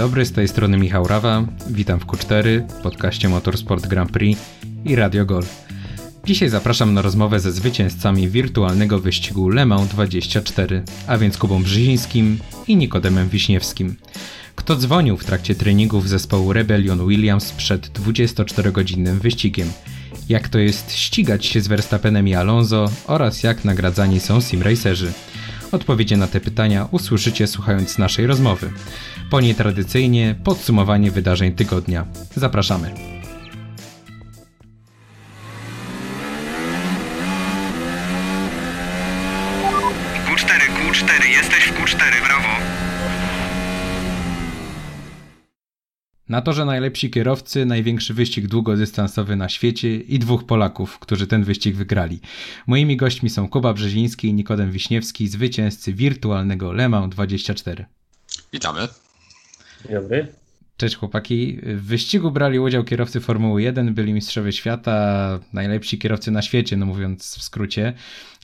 dobry, z tej strony Michał Rawa. Witam w Q4, podcaście Motorsport Grand Prix i Radio Gol. Dzisiaj zapraszam na rozmowę ze zwycięzcami wirtualnego wyścigu Le Mans 24, a więc Kubą Brzyzińskim i Nikodemem Wiśniewskim. Kto dzwonił w trakcie treningów zespołu Rebellion Williams przed 24-godzinnym wyścigiem? Jak to jest ścigać się z Verstappenem i Alonso oraz jak nagradzani są simracerzy? Odpowiedzi na te pytania usłyszycie słuchając naszej rozmowy. Po niej tradycyjnie podsumowanie wydarzeń tygodnia. Zapraszamy. Q4, Q4, jesteś w Q4, brawo. Na torze najlepsi kierowcy, największy wyścig długodystansowy na świecie i dwóch Polaków, którzy ten wyścig wygrali. Moimi gośćmi są Kuba Brzeziński i Nikodem Wiśniewski, zwycięzcy wirtualnego Le Mans 24. Witamy. Dzień dobry. Cześć chłopaki. W wyścigu brali udział kierowcy Formuły 1, byli mistrzowie świata, najlepsi kierowcy na świecie, no mówiąc w skrócie.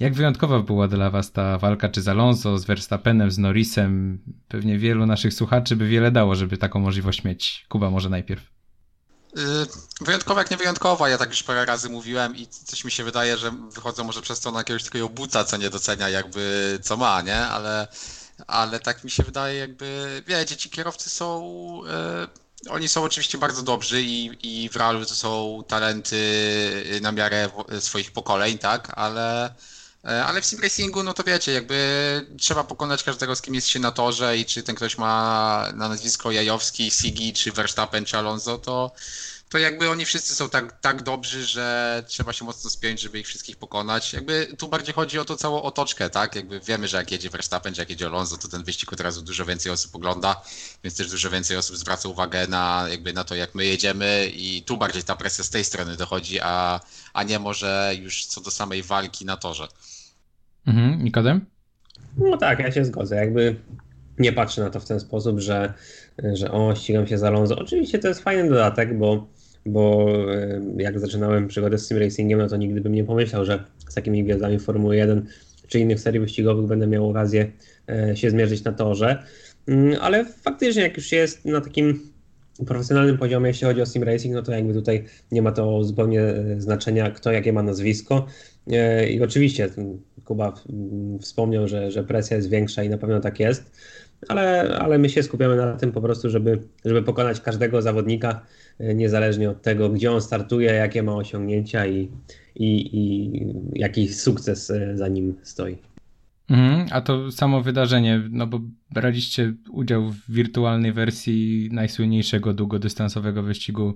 Jak wyjątkowa była dla was ta walka, czy z Alonso, z Verstappenem, z Norrisem? Pewnie wielu naszych słuchaczy by wiele dało, żeby taką możliwość mieć. Kuba może najpierw. Yy, wyjątkowa jak nie wyjątkowa, ja tak już parę razy mówiłem i coś mi się wydaje, że wychodzę może przez to na jakiegoś takiego buca, co nie docenia jakby co ma, nie? Ale, ale tak mi się wydaje jakby, wiecie, ci kierowcy są, yy, oni są oczywiście bardzo dobrzy i, i w realu to są talenty na miarę swoich pokoleń, tak? Ale, E, Ale w simracingu, no to wiecie, jakby trzeba pokonać każdego, z kim jest się na torze i czy ten ktoś ma na nazwisko Jajowski, Sigi, czy Verstappen, czy Alonso, to, to jakby oni wszyscy są tak, tak dobrzy, że trzeba się mocno spiąć, żeby ich wszystkich pokonać. Jakby tu bardziej chodzi o to całą otoczkę, tak? Jakby wiemy, że jak jedzie Verstappen, czy jak jedzie Alonso, to ten wyścig od razu dużo więcej osób ogląda, więc też dużo więcej osób zwraca uwagę na, jakby na to, jak my jedziemy i tu bardziej ta presja z tej strony dochodzi, a, a nie może już co do samej walki na torze. Mhm, Nikodem? No tak, ja się zgodzę. Jakby nie patrzę na to w ten sposób, że, że o, ścigam się z Alonso. Oczywiście to jest fajny dodatek, bo, bo jak zaczynałem przygodę z sim racingiem, no to nigdy bym nie pomyślał, że z takimi gwiazdami Formuły 1 czy innych serii wyścigowych będę miał okazję e, się zmierzyć na torze. Mm, Ale faktycznie, jak już jest na takim profesjonalnym poziomie, jeśli chodzi o sim racing, no to jakby tutaj nie ma to zupełnie e, znaczenia, kto jakie ma nazwisko. E, I oczywiście Kuba mm, wspomniał, że, że presja jest większa i na pewno tak jest, ale, ale my się skupiamy na tym po prostu, żeby, żeby pokonać każdego zawodnika, e, niezależnie od tego, gdzie on startuje, jakie ma osiągnięcia i, i, i jaki sukces e, za nim stoi. Mhm, a to samo wydarzenie, no bo braliście udział w wirtualnej wersji najsłynniejszego długodystansowego wyścigu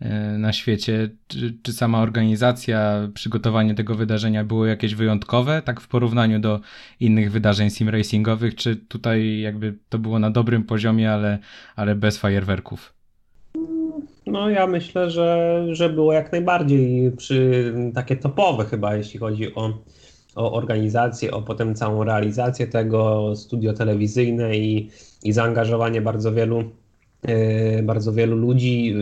e, na świecie. Czy, czy sama organizacja, przygotowanie tego wydarzenia było jakieś wyjątkowe, tak w porównaniu do innych wydarzeń sim racingowych, czy tutaj jakby to było na dobrym poziomie, ale, ale bez fajerwerków? No ja myślę, że, że było jak najbardziej przy takie topowe chyba, jeśli chodzi o, o organizację, o potem całą realizację tego, studio telewizyjne i, i zaangażowanie bardzo wielu bardzo wielu ludzi,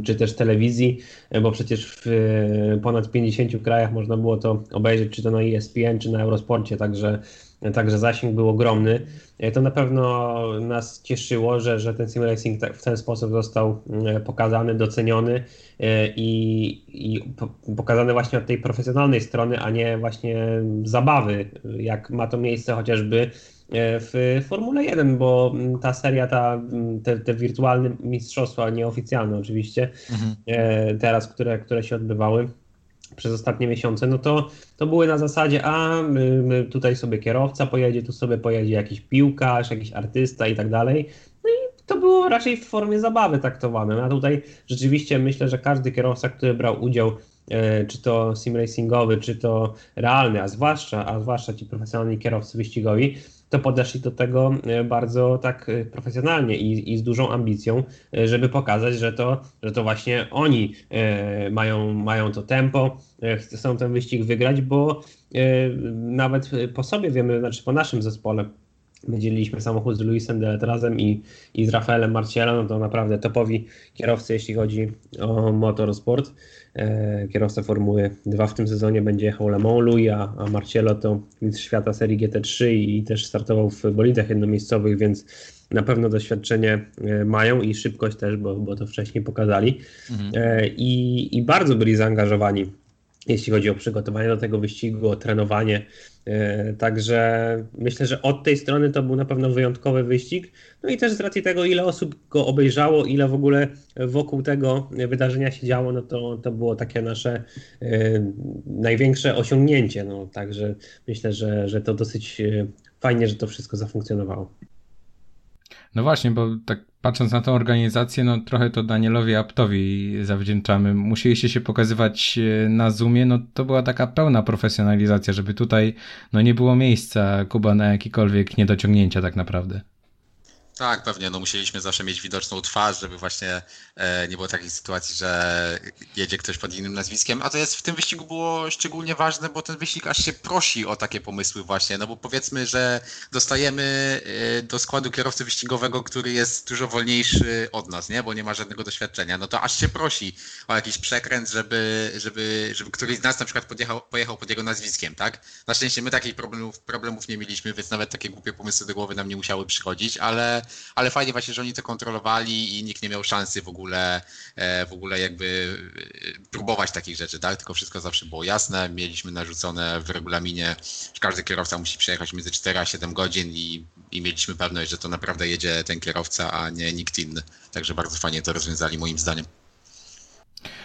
e, czy też telewizji, e, bo przecież w e, ponad 50 krajach można było to obejrzeć, czy to na ESPN, czy na Eurosporcie, także, także zasięg był ogromny. E, To na pewno nas cieszyło, że, że ten sim racing w ten sposób został e, pokazany, doceniony e, i, i po- pokazany właśnie od tej profesjonalnej strony, a nie właśnie zabawy, jak ma to miejsce chociażby e, w Formule 1, bo mm, ta seria, ta, mm, te, te wirtualne mistrzostwa, nieoficjalne oczywiście, e, teraz, które, które się odbywały przez ostatnie miesiące, no to, to były na zasadzie, a tutaj sobie kierowca pojedzie, tu sobie pojedzie jakiś piłkarz, jakiś artysta i tak dalej. No i to było raczej w formie zabawy traktowane. A tutaj rzeczywiście myślę, że każdy kierowca, który brał udział, e, czy to sim racingowy, czy to realny, a zwłaszcza, a zwłaszcza ci profesjonalni kierowcy wyścigowi, to podeszli do tego e, bardzo tak e, profesjonalnie i, i z dużą ambicją, e, żeby pokazać, że to, że to właśnie oni mają, mają to tempo, chcą ten wyścig wygrać, bo nawet po sobie wiemy, znaczy po naszym zespole, my dzieliliśmy samochód z Luisem Deletrazem i, i z Rafaelem Marcielem, no to naprawdę topowi kierowcy, jeśli chodzi o motorsport. E, kierowca Formuły 2 w tym sezonie będzie jechał Le Mans Louis, a, a Marcielo to mistrz świata serii GT3 i też startował w bolidach jednomiejscowych, więc na pewno doświadczenie mają i szybkość też, bo, bo to wcześniej pokazali. Mhm. I, I bardzo byli zaangażowani jeśli chodzi o przygotowanie do tego wyścigu, o trenowanie. E, także myślę, że od tej strony to był na pewno wyjątkowy wyścig. No i też z racji tego, ile osób go obejrzało, ile w ogóle wokół tego wydarzenia się działo, no to, to było takie nasze e, największe osiągnięcie. No, także myślę, że, że to dosyć e, fajnie, że to wszystko zafunkcjonowało. No właśnie, bo tak patrząc na tą organizację, no trochę to Danielowi Aptowi zawdzięczamy. Musieliście się pokazywać e, na Zoomie, no to była taka pełna profesjonalizacja, żeby tutaj no nie było miejsca Kuba na jakiekolwiek niedociągnięcia tak naprawdę. Tak, pewnie. No musieliśmy zawsze mieć widoczną twarz, żeby właśnie e, nie było takiej sytuacji, że jedzie ktoś pod innym nazwiskiem. A to jest w tym wyścigu było szczególnie ważne, bo ten wyścig aż się prosi o takie pomysły właśnie. No bo powiedzmy, że dostajemy e, do składu kierowcy wyścigowego, który jest dużo wolniejszy od nas, nie? Bo nie ma żadnego doświadczenia. No to aż się prosi o jakiś przekręt, żeby, żeby, żeby któryś z nas na przykład podjechał, pojechał pod jego nazwiskiem, tak? Na szczęście my takich problemów, problemów nie mieliśmy, więc nawet takie głupie pomysły do głowy nam nie musiały przychodzić, ale ale, fajnie właśnie, że oni to kontrolowali i nikt nie miał szansy w ogóle, e, w ogóle jakby e, próbować takich rzeczy, tak? Tylko wszystko zawsze było jasne. Mieliśmy narzucone w regulaminie, że każdy kierowca musi przejechać między 4 a 7 godzin i, i mieliśmy pewność, że to naprawdę jedzie ten kierowca, a nie nikt inny. Także bardzo fajnie to rozwiązali moim zdaniem.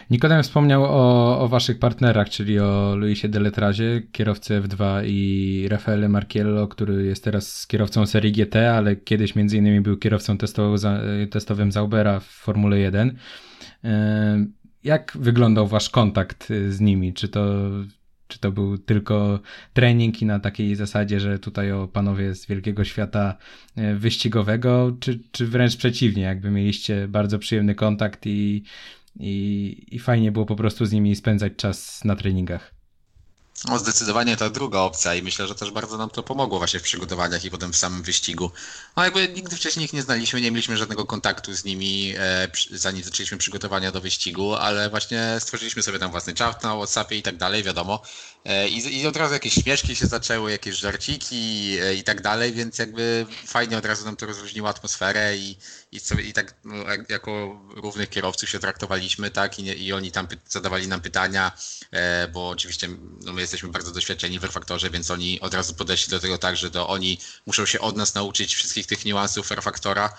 Nikodem wspomniał o, o waszych partnerach, czyli o Luisie Deletrazie, kierowcy F2 i Rafaele Marchiello, który jest teraz kierowcą serii GT, ale kiedyś między innymi był kierowcą testowym Zaubera w Formule 1. E, jak wyglądał wasz kontakt z nimi? Czy to, czy to był tylko trening i na takiej zasadzie, że tutaj o panowie z wielkiego świata e, wyścigowego, czy, czy wręcz przeciwnie, jakby mieliście bardzo przyjemny kontakt i, i, i fajnie było po prostu z nimi spędzać czas na treningach. No zdecydowanie ta druga opcja i myślę, że też bardzo nam to pomogło właśnie w przygotowaniach i potem w samym wyścigu. No jakby nigdy wcześniej ich nie znaliśmy, nie mieliśmy żadnego kontaktu z nimi, e, zanim zaczęliśmy przygotowania do wyścigu, ale właśnie stworzyliśmy sobie tam własny czat na Whatsappie i tak dalej, wiadomo. E, I, I od razu jakieś śmieszki się zaczęły, jakieś żarciki e, i tak dalej, więc jakby fajnie od razu nam to rozróżniło atmosferę i, i, sobie, i tak no, jako równych kierowców się traktowaliśmy, tak, i, i oni tam zadawali nam pytania, e, bo oczywiście no, my jesteśmy bardzo doświadczeni w refaktorze, więc oni od razu podeszli do tego tak, że to oni muszą się od nas nauczyć wszystkich tych niuansów refaktora,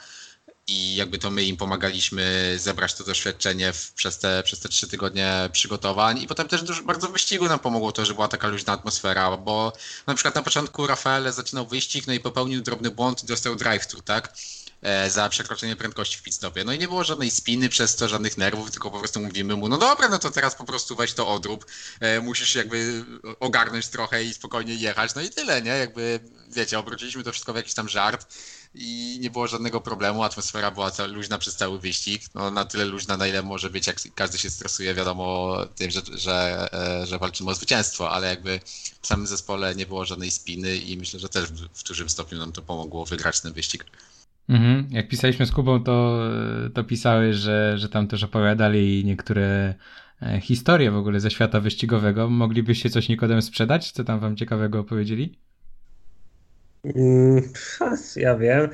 i jakby to my im pomagaliśmy zebrać to doświadczenie w, przez, te, przez te trzy tygodnie przygotowań i potem też dużo, bardzo w wyścigu nam pomogło to, że była taka luźna atmosfera, bo na przykład na początku Rafael zaczynał wyścig, no i popełnił drobny błąd i dostał drive-thru, tak? E, za przekroczenie prędkości w pitstopie. No i nie było żadnej spiny przez to, żadnych nerwów, tylko po prostu mówimy mu, no dobra, no to teraz po prostu weź to odrób, e, musisz jakby ogarnąć trochę i spokojnie jechać, no i tyle, nie? Jakby, wiecie, obróciliśmy to wszystko w jakiś tam żart i nie było żadnego problemu, atmosfera była luźna przez cały wyścig, no na tyle luźna, na ile może być, jak każdy się stresuje, wiadomo tym, że, że, e, że walczymy o zwycięstwo, ale jakby w samym zespole nie było żadnej spiny i myślę, że też w, w dużym stopniu nam to pomogło wygrać ten wyścig. Mhm. Jak pisaliśmy z Kubą, to, to pisały, że, że tam też opowiadali niektóre e, historie w ogóle ze świata wyścigowego. Moglibyście coś Nikodem sprzedać? Co tam wam ciekawego opowiedzieli? Mm, ja wiem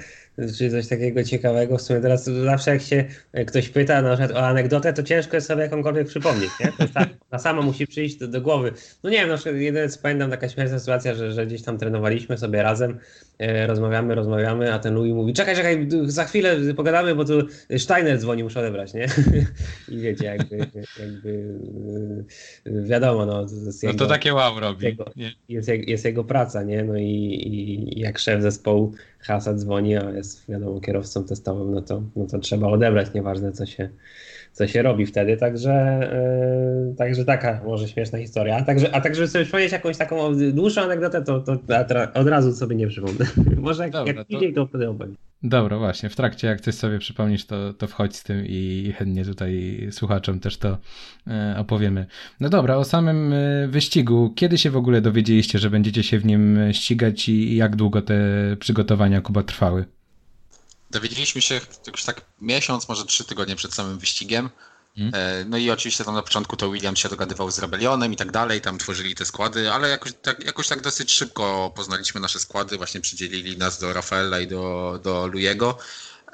czy coś takiego ciekawego. W sumie teraz zawsze jak się ktoś pyta na przykład o anegdotę, to ciężko jest sobie jakąkolwiek przypomnieć, nie? Tak, na samo musi przyjść do, do, głowy. No nie wiem, na przykład jedyne co pamiętam, taka śmieszna sytuacja, że, że gdzieś tam trenowaliśmy sobie razem, e, rozmawiamy, rozmawiamy, a ten Louis mówi, czekaj, czekaj, za chwilę pogadamy, bo tu Steiner dzwoni, muszę odebrać, nie? I wiecie, jakby, jakby e, wiadomo, no. To jest no to takie wow robi. Jego, jest, jest, jego praca, nie? No i, i jak szef zespołu Hasa dzwoni, a jest wiadomo kierowcą testowym, no to, no to trzeba odebrać, nieważne co się, co się robi wtedy, także, yy, także taka może śmieszna historia. A także, a także żeby sobie powiedzieć jakąś taką dłuższą anegdotę, to, to od razu sobie nie przypomnę. może jak, Dobra, jak to... to wtedy opowiem. Dobra, właśnie. W trakcie, jak coś sobie przypomnisz, to, to wchodź z tym i chętnie tutaj słuchaczom też to e, opowiemy. No dobra, o samym e, wyścigu. Kiedy się w ogóle dowiedzieliście, że będziecie się w nim ścigać i jak długo te przygotowania Kuba trwały? Dowiedzieliśmy się już tak miesiąc, może trzy tygodnie przed samym wyścigiem. Hmm. No i oczywiście tam na początku to William się dogadywał z Rebellionem i tak dalej, tam tworzyli te składy, ale jakoś tak, jakoś tak dosyć szybko poznaliśmy nasze składy, właśnie przydzielili nas do Rafaela i do, do Lujego.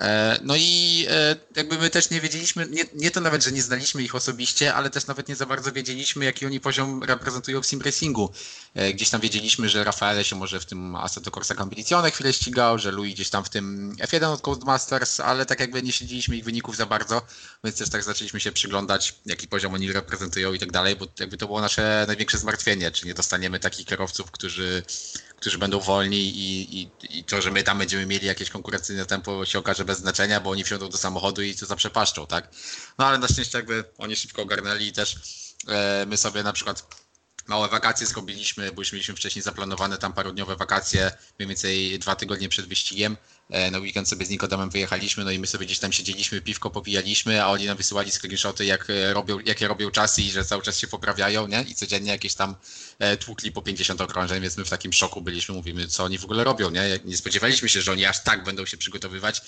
E, no i e, jakby my też nie wiedzieliśmy, nie, nie, to nawet, że nie znaliśmy ich osobiście, ale też nawet nie za bardzo wiedzieliśmy, jaki oni poziom reprezentują w sim racingu. E, gdzieś tam wiedzieliśmy, że Rafaele się może w tym Assetto Corsa Competizione chwilę ścigał, że Louis gdzieś tam w tym F1 od Codemasters, ale tak jakby nie śledziliśmy ich wyników za bardzo, więc też tak zaczęliśmy się przyglądać, jaki poziom oni reprezentują i tak dalej, bo jakby to było nasze największe zmartwienie, czy nie dostaniemy takich kierowców, którzy którzy będą wolni i, i, i to, że my tam będziemy mieli jakieś konkurencyjne tempo się okaże bez znaczenia, bo oni wsiądą do samochodu i to zaprzepaszczą, tak? No ale na szczęście jakby oni szybko ogarnęli i też e, my sobie na przykład małe wakacje zrobiliśmy, bo już mieliśmy wcześniej zaplanowane tam parodniowe wakacje, mniej więcej dwa tygodnie przed wyścigiem. E, na weekend sobie z Nikodemem wyjechaliśmy, no i my sobie gdzieś tam siedzieliśmy, piwko popijaliśmy, a oni nam wysyłali screenshoty, jak e, robią, jakie robią czasy i że cały czas się poprawiają, nie? I codziennie jakieś tam e, tłukli po 50 okrążeń, więc my w takim szoku byliśmy, mówimy, co oni w ogóle robią, nie? Nie spodziewaliśmy się, że oni aż tak będą się przygotowywać,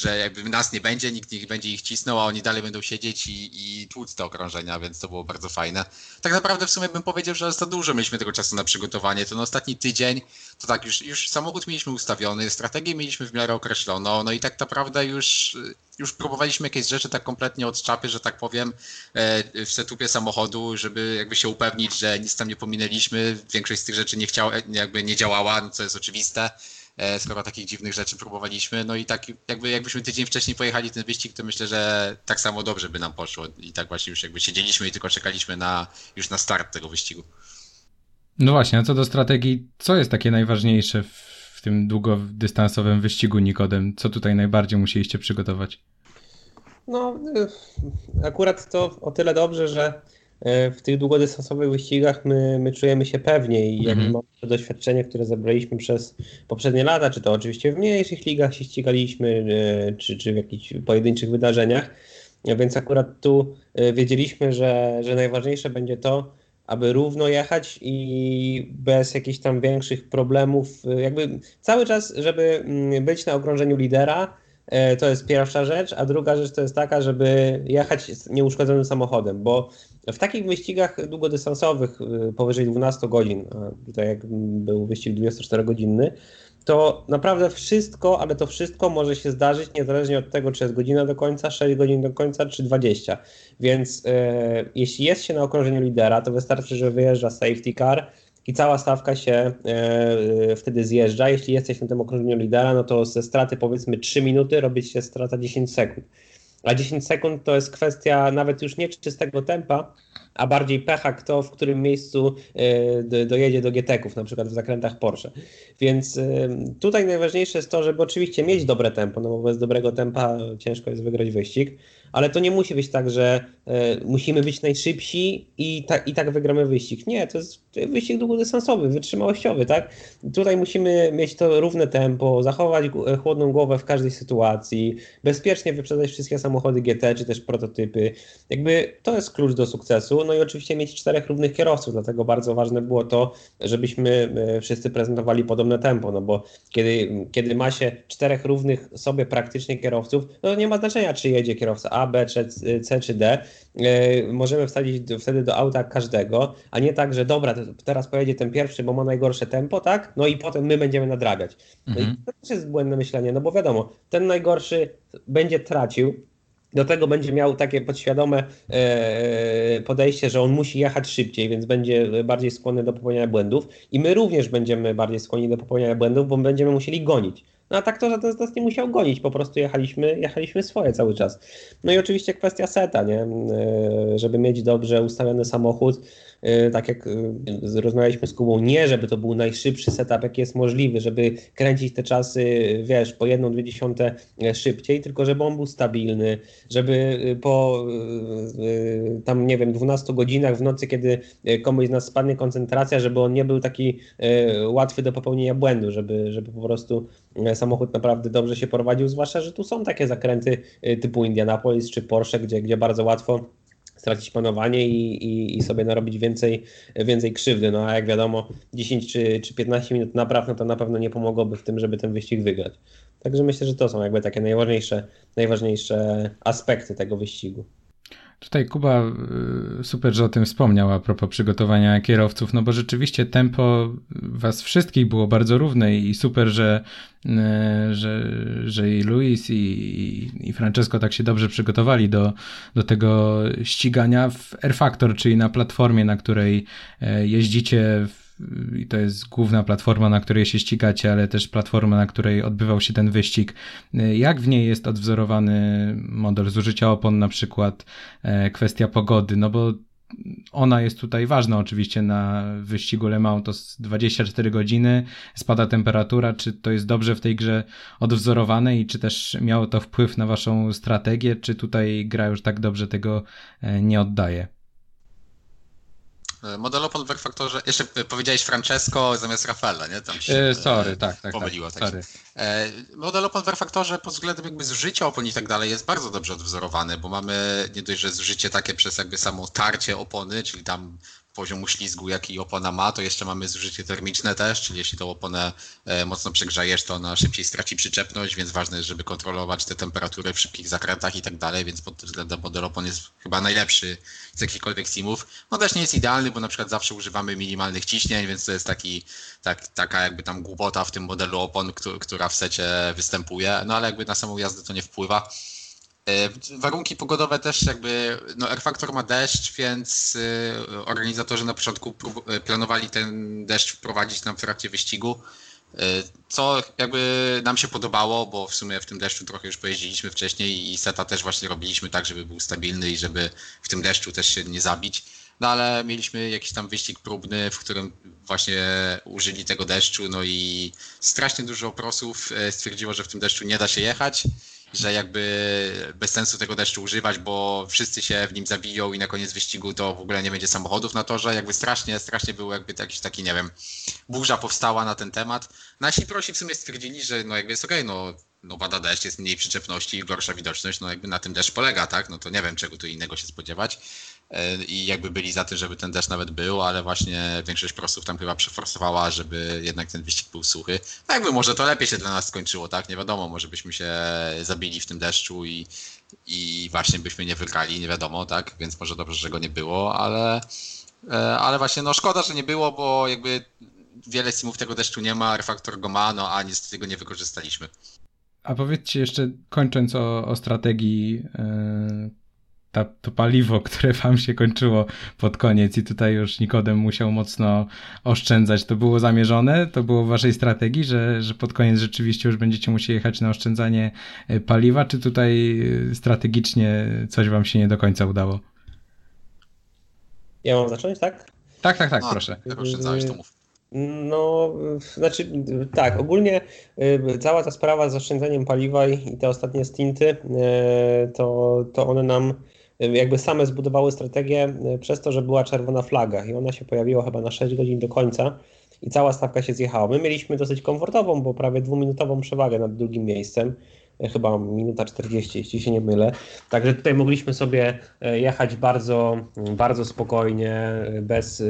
że jakby nas nie będzie, nikt nie będzie ich cisnął, a oni dalej będą siedzieć i, i tłuc te okrążenia, więc to było bardzo fajne. Tak naprawdę w sumie bym powiedział, że za dużo mieliśmy tego czasu na przygotowanie. To na ostatni tydzień, to tak, już, już samochód mieliśmy ustawiony, strategię mieliśmy w miarę określoną, no i tak naprawdę już, już próbowaliśmy jakieś rzeczy tak kompletnie od czapy, że tak powiem, e, w setupie samochodu, żeby jakby się upewnić, że nic tam nie pominęliśmy. Większość z tych rzeczy nie chciała, jakby nie działała, no co jest oczywiste. E, skoro takich dziwnych rzeczy próbowaliśmy. No i tak jakby jakbyśmy tydzień wcześniej pojechali ten wyścig, to myślę, że tak samo dobrze by nam poszło. I tak właśnie już jakby siedzieliśmy i tylko czekaliśmy na już na start tego wyścigu. No właśnie, a co do strategii, co jest takie najważniejsze w tym długodystansowym wyścigu Nikodem? Co tutaj najbardziej musieliście przygotować? No, y, akurat to o tyle dobrze, że w tych długodystansowych wyścigach my, my czujemy się pewnie i mhm. mamy to doświadczenie, które zebraliśmy przez poprzednie lata, czy to oczywiście w mniejszych ligach się ścigaliśmy, e, czy, czy w jakichś pojedynczych wydarzeniach, więc akurat tu e, wiedzieliśmy, że, że najważniejsze będzie to, aby równo jechać i bez jakichś tam większych problemów, jakby cały czas, żeby mm, być na okrążeniu lidera, to jest pierwsza rzecz, a druga rzecz to jest taka, żeby jechać nieuszkodzonym samochodem, bo w takich wyścigach długodystansowych, y, powyżej 12 godzin, a tutaj jak był wyścig 24-godzinny, to naprawdę wszystko, ale to wszystko może się zdarzyć niezależnie od tego, czy jest godzina do końca, 6 godzin do końca, czy 20. Więc e, jeśli jest się na okrążeniu lidera, to wystarczy, że wyjeżdża safety car i cała stawka się e, wtedy zjeżdża. Jeśli jesteś na tym okrążeniu lidera, no to ze straty powiedzmy 3 minuty robi się strata 10 sekund. A 10 sekund to jest kwestia nawet już nie czystego tempa, a bardziej pecha, kto w którym miejscu e, dojedzie do GT-ków, na przykład w zakrętach Porsche. Więc e, tutaj najważniejsze jest to, żeby oczywiście mieć dobre tempo, no bo bez dobrego tempa ciężko jest wygrać wyścig, ale to nie musi być tak, że e, musimy być najszybsi i, ta, i tak wygramy wyścig. Nie, to jest wyścig długodystansowy, wytrzymałościowy, tak? Tutaj musimy mieć to równe tempo, zachować chłodną głowę w każdej sytuacji, bezpiecznie wyprzedzać wszystkie samochody GT czy też prototypy. Jakby to jest klucz do sukcesu. No i oczywiście mieć czterech równych kierowców, dlatego bardzo ważne było to, żebyśmy e, wszyscy prezentowali podobne tempo, no bo kiedy, kiedy ma się czterech równych sobie praktycznie kierowców, no nie ma znaczenia, czy jedzie kierowca A, B, C czy D. E, możemy wsadzić wtedy do auta każdego, a nie tak, że dobra, teraz pojedzie ten pierwszy, bo ma najgorsze tempo, tak? No i potem my będziemy nadrabiać. No mhm. i to też jest błędne myślenie, no bo wiadomo, ten najgorszy będzie tracił, do tego będzie miał takie podświadome e, podejście, że on musi jechać szybciej, więc będzie bardziej skłonny do popełniania błędów i my również będziemy bardziej skłonni do popełniania błędów, bo będziemy musieli gonić. No a tak to żaden z nas nie musiał gonić, po prostu jechaliśmy, jechaliśmy swoje cały czas. No i oczywiście kwestia seta, nie? E, żeby mieć dobrze ustawiony samochód, tak jak e, rozmawialiśmy z Kubą, nie żeby to był najszybszy setup, jaki jest możliwy, żeby kręcić te czasy, wiesz, po jedną, dwie dziesiąte e, szybciej, tylko żeby on był stabilny, żeby po tam, nie wiem, 12 godzinach w nocy, kiedy komuś z nas spadnie koncentracja, żeby on nie był taki łatwy do popełnienia błędu, żeby, żeby po prostu samochód naprawdę dobrze się prowadził, zwłaszcza, że tu są takie zakręty typu Indianapolis czy Porsche, gdzie, gdzie bardzo łatwo stracić panowanie i, i, i, sobie narobić więcej, więcej krzywdy. No a jak wiadomo, 10 czy, czy 15 minut napraw, no to na pewno nie pomogłoby w tym, żeby ten wyścig wygrać. Także myślę, że to są jakby takie najważniejsze, najważniejsze aspekty tego wyścigu. Tutaj Kuba y, super, że o tym wspomniał a propos przygotowania kierowców, no bo rzeczywiście tempo was wszystkich było bardzo równe i super, że, y, że, że i Luis i, i Francesco tak się dobrze przygotowali do, do tego ścigania w R Factor, czyli na platformie, na której e, jeździcie w i to jest główna platforma, na której się ścigacie, ale też platforma, na której odbywał się ten wyścig. Jak w niej jest odwzorowany model zużycia opon, na przykład e, kwestia pogody? No bo ona jest tutaj ważna oczywiście na wyścigu Le Mans, to 24 godziny, spada temperatura, czy to jest dobrze w tej grze odwzorowane i czy też miało to wpływ na waszą strategię, czy tutaj gra już tak dobrze tego e, nie oddaje? E, model opon w Factorze, jeszcze powiedziałeś Francesco zamiast Rafaela, nie? Tam się e, sorry, tak, tak, tak. pomyliło. Tak, sorry. E, model opon w Factorze pod względem jakby zużycia opon i tak dalej jest bardzo dobrze odwzorowany, bo mamy nie dość, że zużycie takie przez jakby samo tarcie opony, czyli tam poziomu ślizgu, jaki opona ma, to jeszcze mamy zużycie termiczne też, czyli jeśli tą oponę e, mocno przegrzajesz, to ona szybciej straci przyczepność, więc ważne jest, żeby kontrolować te temperatury w szybkich zakrętach i tak dalej, więc pod względem model opon jest chyba najlepszy z jakichkolwiek simów. No też nie jest idealny, bo na przykład zawsze używamy minimalnych ciśnień, więc to jest taki, tak, taka jakby tam głupota w tym modelu opon, która w secie występuje, no ale jakby na samą jazdę to nie wpływa. E, warunki pogodowe też jakby, no R Factor ma deszcz, więc e, organizatorzy na początku e, planowali ten deszcz wprowadzić nam w trakcie wyścigu, co jakby nam się podobało, bo w sumie w tym deszczu trochę już pojeździliśmy wcześniej i seta też właśnie robiliśmy tak, żeby był stabilny i żeby w tym deszczu też się nie zabić. No ale mieliśmy jakiś tam wyścig próbny, w którym właśnie użyli tego deszczu, no i strasznie dużo oprosów stwierdziło, że w tym deszczu nie da się jechać że jakby bez sensu tego deszczu używać, bo wszyscy się w nim zabiją i na koniec wyścigu to w ogóle nie będzie samochodów na torze. Jakby strasznie, strasznie był jakby jakiś taki, nie wiem, burza powstała na ten temat. Nasi prosi w sumie stwierdzili, że no jakby jest okej, okay, no, no pada deszcz, jest mniej przyczepności, gorsza widoczność, no jakby na tym deszcz polega, tak? No to nie wiem, czego tu innego się spodziewać. E, i jakby byli za tym, żeby ten deszcz nawet był, ale właśnie większość prostów tam chyba przeforsowała, żeby jednak ten wyścig był suchy. No jakby może to lepiej się dla nas skończyło, tak? Nie wiadomo, może byśmy się zabili w tym deszczu i, i właśnie byśmy nie wygrali, nie wiadomo, tak? Więc może dobrze, że go nie było, ale, e, ale właśnie no szkoda, że nie było, bo jakby wiele simów tego deszczu nie ma, refaktor go ma, no a niestety go nie wykorzystaliśmy. A powiedzcie jeszcze, kończąc o, o strategii yy ta, to paliwo, które wam się kończyło pod koniec i tutaj już Nikodem musiał mocno oszczędzać. To było zamierzone? To było w waszej strategii, że, że pod koniec rzeczywiście już będziecie musieli jechać na oszczędzanie e, paliwa, czy tutaj e, strategicznie coś wam się nie do końca udało? Ja mam zacząć, tak? Tak, tak, tak, no, proszę. Jak oszczędzałeś, to mów. No, znaczy tak, ogólnie y, cała ta sprawa z oszczędzaniem paliwa i te ostatnie stinty, to, to one nam jakby same zbudowały strategię y, przez to, że była czerwona flaga i ona się pojawiła chyba na 6 godzin do końca i cała stawka się zjechała. My mieliśmy dosyć komfortową, bo prawie dwuminutową przewagę nad drugim miejscem, y, chyba minuta 40, jeśli się nie mylę. Także tutaj mogliśmy sobie y, jechać bardzo, bardzo spokojnie, bez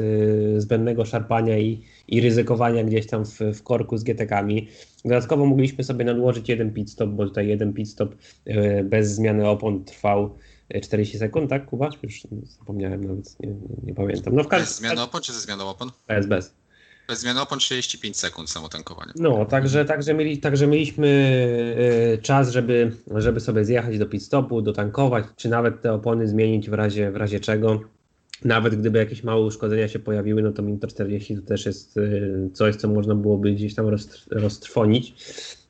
zbędnego szarpania i, i ryzykowania gdzieś tam w, w korku z GTK-ami. Dodatkowo mogliśmy sobie nadłożyć jeden pit stop, bo tutaj jeden pit stop bez zmiany opon trwał 40 sekund, tak, Kuba? Już zapomniałem nawet, nie, nie pamiętam. No w każdym... Bez zmiany opon czy ze zmianą opon? Bez, bez. Bez zmiany opon 35 sekund samo tankowanie. No, także, także, mieli, także mieliśmy e, czas, żeby, żeby sobie zjechać do pit stopu, dotankować, czy nawet te opony zmienić w razie, w razie czego. Nawet gdyby jakieś małe uszkodzenia się pojawiły, no to minuta 40 to też jest e, coś, co można byłoby gdzieś tam roztrwonić.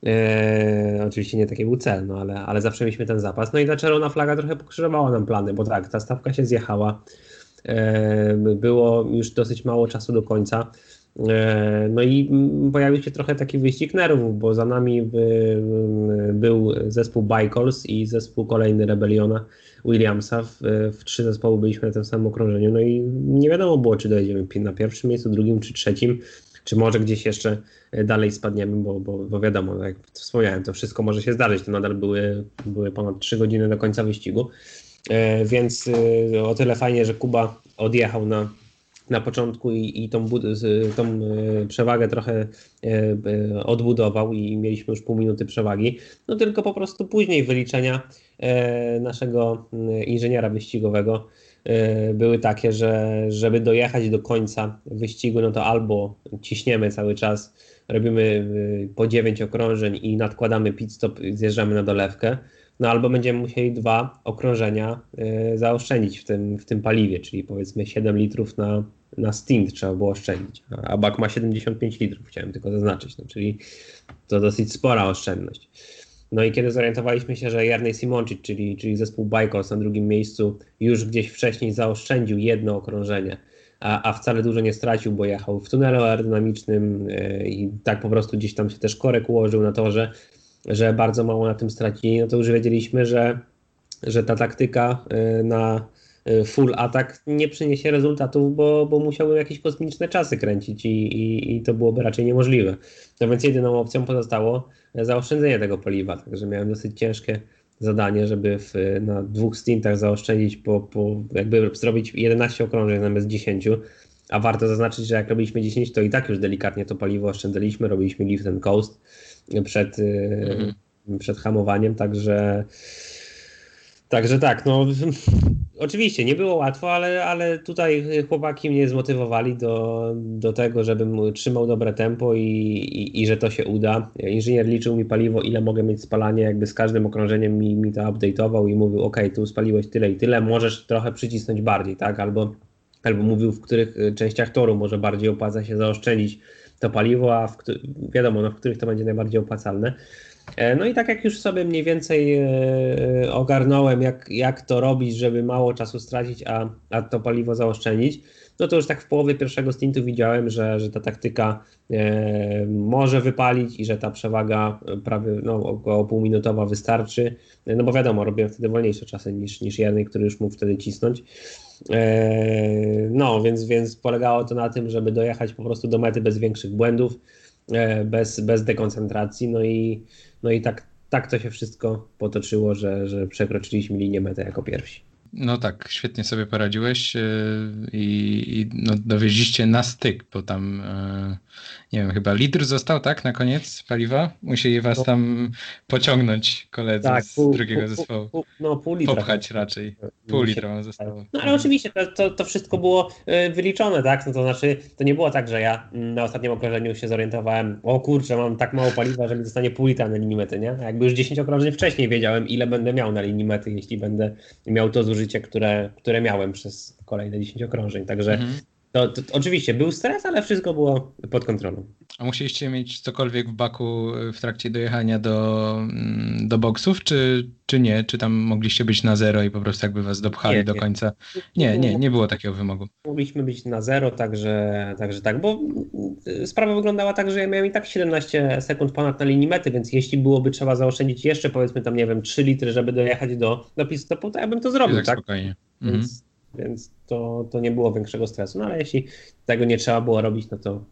Eee, oczywiście nie taki był cel, no ale, ale zawsze mieliśmy ten zapas. No i ta czerwona flaga trochę pokrzyżowała nam plany, bo tak, ta stawka się zjechała. Eee, było już dosyć mało czasu do końca. Eee, no i pojawił się trochę taki wyścig nerwów, bo za nami by, był zespół Bicols i zespół kolejny Rebeliona Williamsa. W, w, trzy zespoły byliśmy na tym samym okrążeniu. No i nie wiadomo było, czy dojedziemy na pierwszym miejscu, drugim czy trzecim czy może gdzieś jeszcze e, dalej spadniemy, bo, bo, bo wiadomo, jak wspomniałem, to wszystko może się zdarzyć. To nadal były, były ponad 3 godziny do końca wyścigu. E, więc e, o tyle fajnie, że Kuba odjechał na na początku i, i tą, tą przewagę trochę odbudował i mieliśmy już pół minuty przewagi, no tylko po prostu później wyliczenia naszego inżyniera wyścigowego były takie, że żeby dojechać do końca wyścigu, no to albo ciśniemy cały czas, robimy po 9 okrążeń i nadkładamy pit stop, zjeżdżamy na dolewkę, no albo będziemy musieli dwa okrążenia y, zaoszczędzić w tym, w tym paliwie, czyli powiedzmy 7 litrów na, na stint trzeba było oszczędzić. A bak ma 75 litrów, chciałem tylko zaznaczyć, no, czyli to dosyć spora oszczędność. No i kiedy zorientowaliśmy się, że Jarnej Simoncic, czyli, czyli zespół Bajkos na drugim miejscu, już gdzieś wcześniej zaoszczędził jedno okrążenie, a, a wcale dużo nie stracił, bo jechał w tunelu aerodynamicznym y, i tak po prostu gdzieś tam się też korek ułożył na torze, że bardzo mało na tym stracili, no to już wiedzieliśmy, że, że ta taktyka y, na full atak nie przyniesie rezultatów, bo, bo musiałbym jakieś kosmiczne czasy kręcić i, i, i to byłoby raczej niemożliwe. No więc jedyną opcją pozostało zaoszczędzenie tego paliwa, także miałem dosyć ciężkie zadanie, żeby w, na dwóch stintach zaoszczędzić po, po jakby zrobić 11 okrążeń zamiast 10, a warto zaznaczyć, że jak robiliśmy 10, to i tak już delikatnie to paliwo oszczędzaliśmy, robiliśmy lift and coast, przed, y, mhm. przed hamowaniem, także Także tak, no oczywiście nie było łatwo, ale, ale tutaj chłopaki mnie zmotywowali do, do tego, żebym trzymał dobre tempo i, i, i, że to się uda. Inżynier liczył mi paliwo, ile mogę mieć spalanie, jakby z każdym okrążeniem mi, mi to update'ował i mówił, ok, tu spaliłeś tyle i tyle, możesz trochę przycisnąć bardziej, tak, albo, albo mówił, w których częściach toru może bardziej opłaca się zaoszczędzić to paliwo, a w, wiadomo, no, w których to będzie najbardziej opłacalne. E, no i tak jak już sobie mniej więcej e, ogarnąłem, jak, jak to robić, żeby mało czasu stracić, a, a to paliwo zaoszczędzić, no to już tak w połowie pierwszego stintu widziałem, że, że ta taktyka e, może wypalić i że ta przewaga prawie no, około półminutowa wystarczy. No bo wiadomo, robiłem wtedy wolniejsze czasy niż, niż Jarny, który już mógł wtedy cisnąć. E, no, więc, więc polegało to na tym, żeby dojechać po prostu do mety bez większych błędów, e, bez, bez dekoncentracji. No i, no i tak, tak to się wszystko potoczyło, że, że przekroczyliśmy linię mety jako pierwsi. No tak, świetnie sobie poradziłeś e, i, i no, dowieźliście na styk, bo tam e, nie wiem, chyba litr został, tak, na koniec paliwa? Musieli was no. tam pociągnąć koledzy tak, pół, z drugiego pół, zespołu. Pół, no pół litra. Popchać raczej. Pół litra zostało. No ale oczywiście to, to, to, wszystko było e, wyliczone, tak? No to znaczy, to nie było tak, że ja na ostatnim okrążeniu się zorientowałem, o kurczę, mam tak mało paliwa, że mi zostanie pół litra na linii mety, nie? Jakby już 10 okrążeń wcześniej wiedziałem, ile będę miał na linii mety, jeśli będę miał to zużycie, które, które miałem przez kolejne 10 okrążeń. Także mhm. To, to, to, oczywiście był stres, ale wszystko było pod kontrolą. A musieliście mieć cokolwiek w baku w trakcie dojechania do, mm, do boksów, czy, czy nie? Czy tam mogliście być na zero i po prostu jakby was dopchali nie, do nie. końca? Nie, nie, nie było takiego wymogu. Mogliśmy być na zero, także, także tak, bo sprawa wyglądała tak, że ja miałem i tak 17 sekund ponad na linii mety, więc jeśli byłoby trzeba zaoszczędzić jeszcze powiedzmy tam, nie wiem, 3 litry, żeby dojechać do, do pistopu, to ja bym to zrobił, tak? tak? Spokojnie. Więc, mhm więc to, to nie było większego stresu. No ale jeśli tego nie trzeba było robić, no to,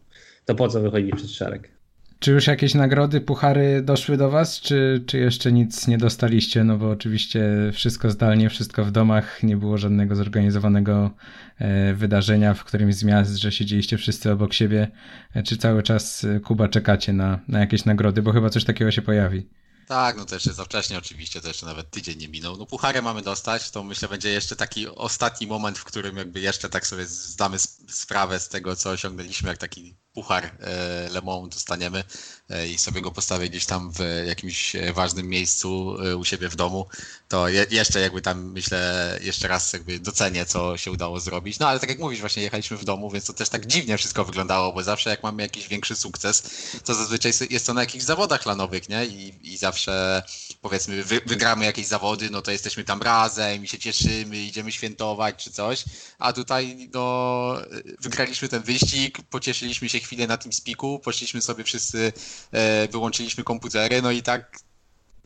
to po co wychodzić przez szereg? Czy już jakieś nagrody, puchary doszły do Was, czy, czy jeszcze nic nie dostaliście? No bo oczywiście wszystko zdalnie, wszystko w domach, nie było żadnego zorganizowanego e, wydarzenia w którymś z miast, że siedzieliście wszyscy obok siebie. E, czy cały czas, e, Kuba, czekacie na, na jakieś nagrody, bo chyba coś takiego się pojawi? Tak, no to jeszcze za wcześnie oczywiście, to jeszcze nawet tydzień nie minął. No puchary mamy dostać, to myślę będzie jeszcze taki ostatni moment, w którym jakby jeszcze tak sobie zdamy sprawę z tego, co osiągnęliśmy, jak taki puchar e, Le Mans dostaniemy e, i sobie go postawię gdzieś tam w jakimś ważnym miejscu e, u siebie w domu, to je, jeszcze jakby tam myślę, jeszcze raz jakby docenię, co się udało zrobić. No ale tak jak mówisz, właśnie jechaliśmy w domu, więc to też tak dziwnie wszystko wyglądało, bo zawsze jak mamy jakiś większy sukces, to zazwyczaj jest to na jakichś zawodach lanowych, nie? I, i zawsze powiedzmy wy, wygramy jakieś zawody, no to jesteśmy tam razem i się cieszymy, idziemy świętować czy coś, a tutaj no wygraliśmy ten wyścig, pocieszyliśmy się na tym spiku, poszliśmy sobie wszyscy, e, wyłączyliśmy komputery, no i tak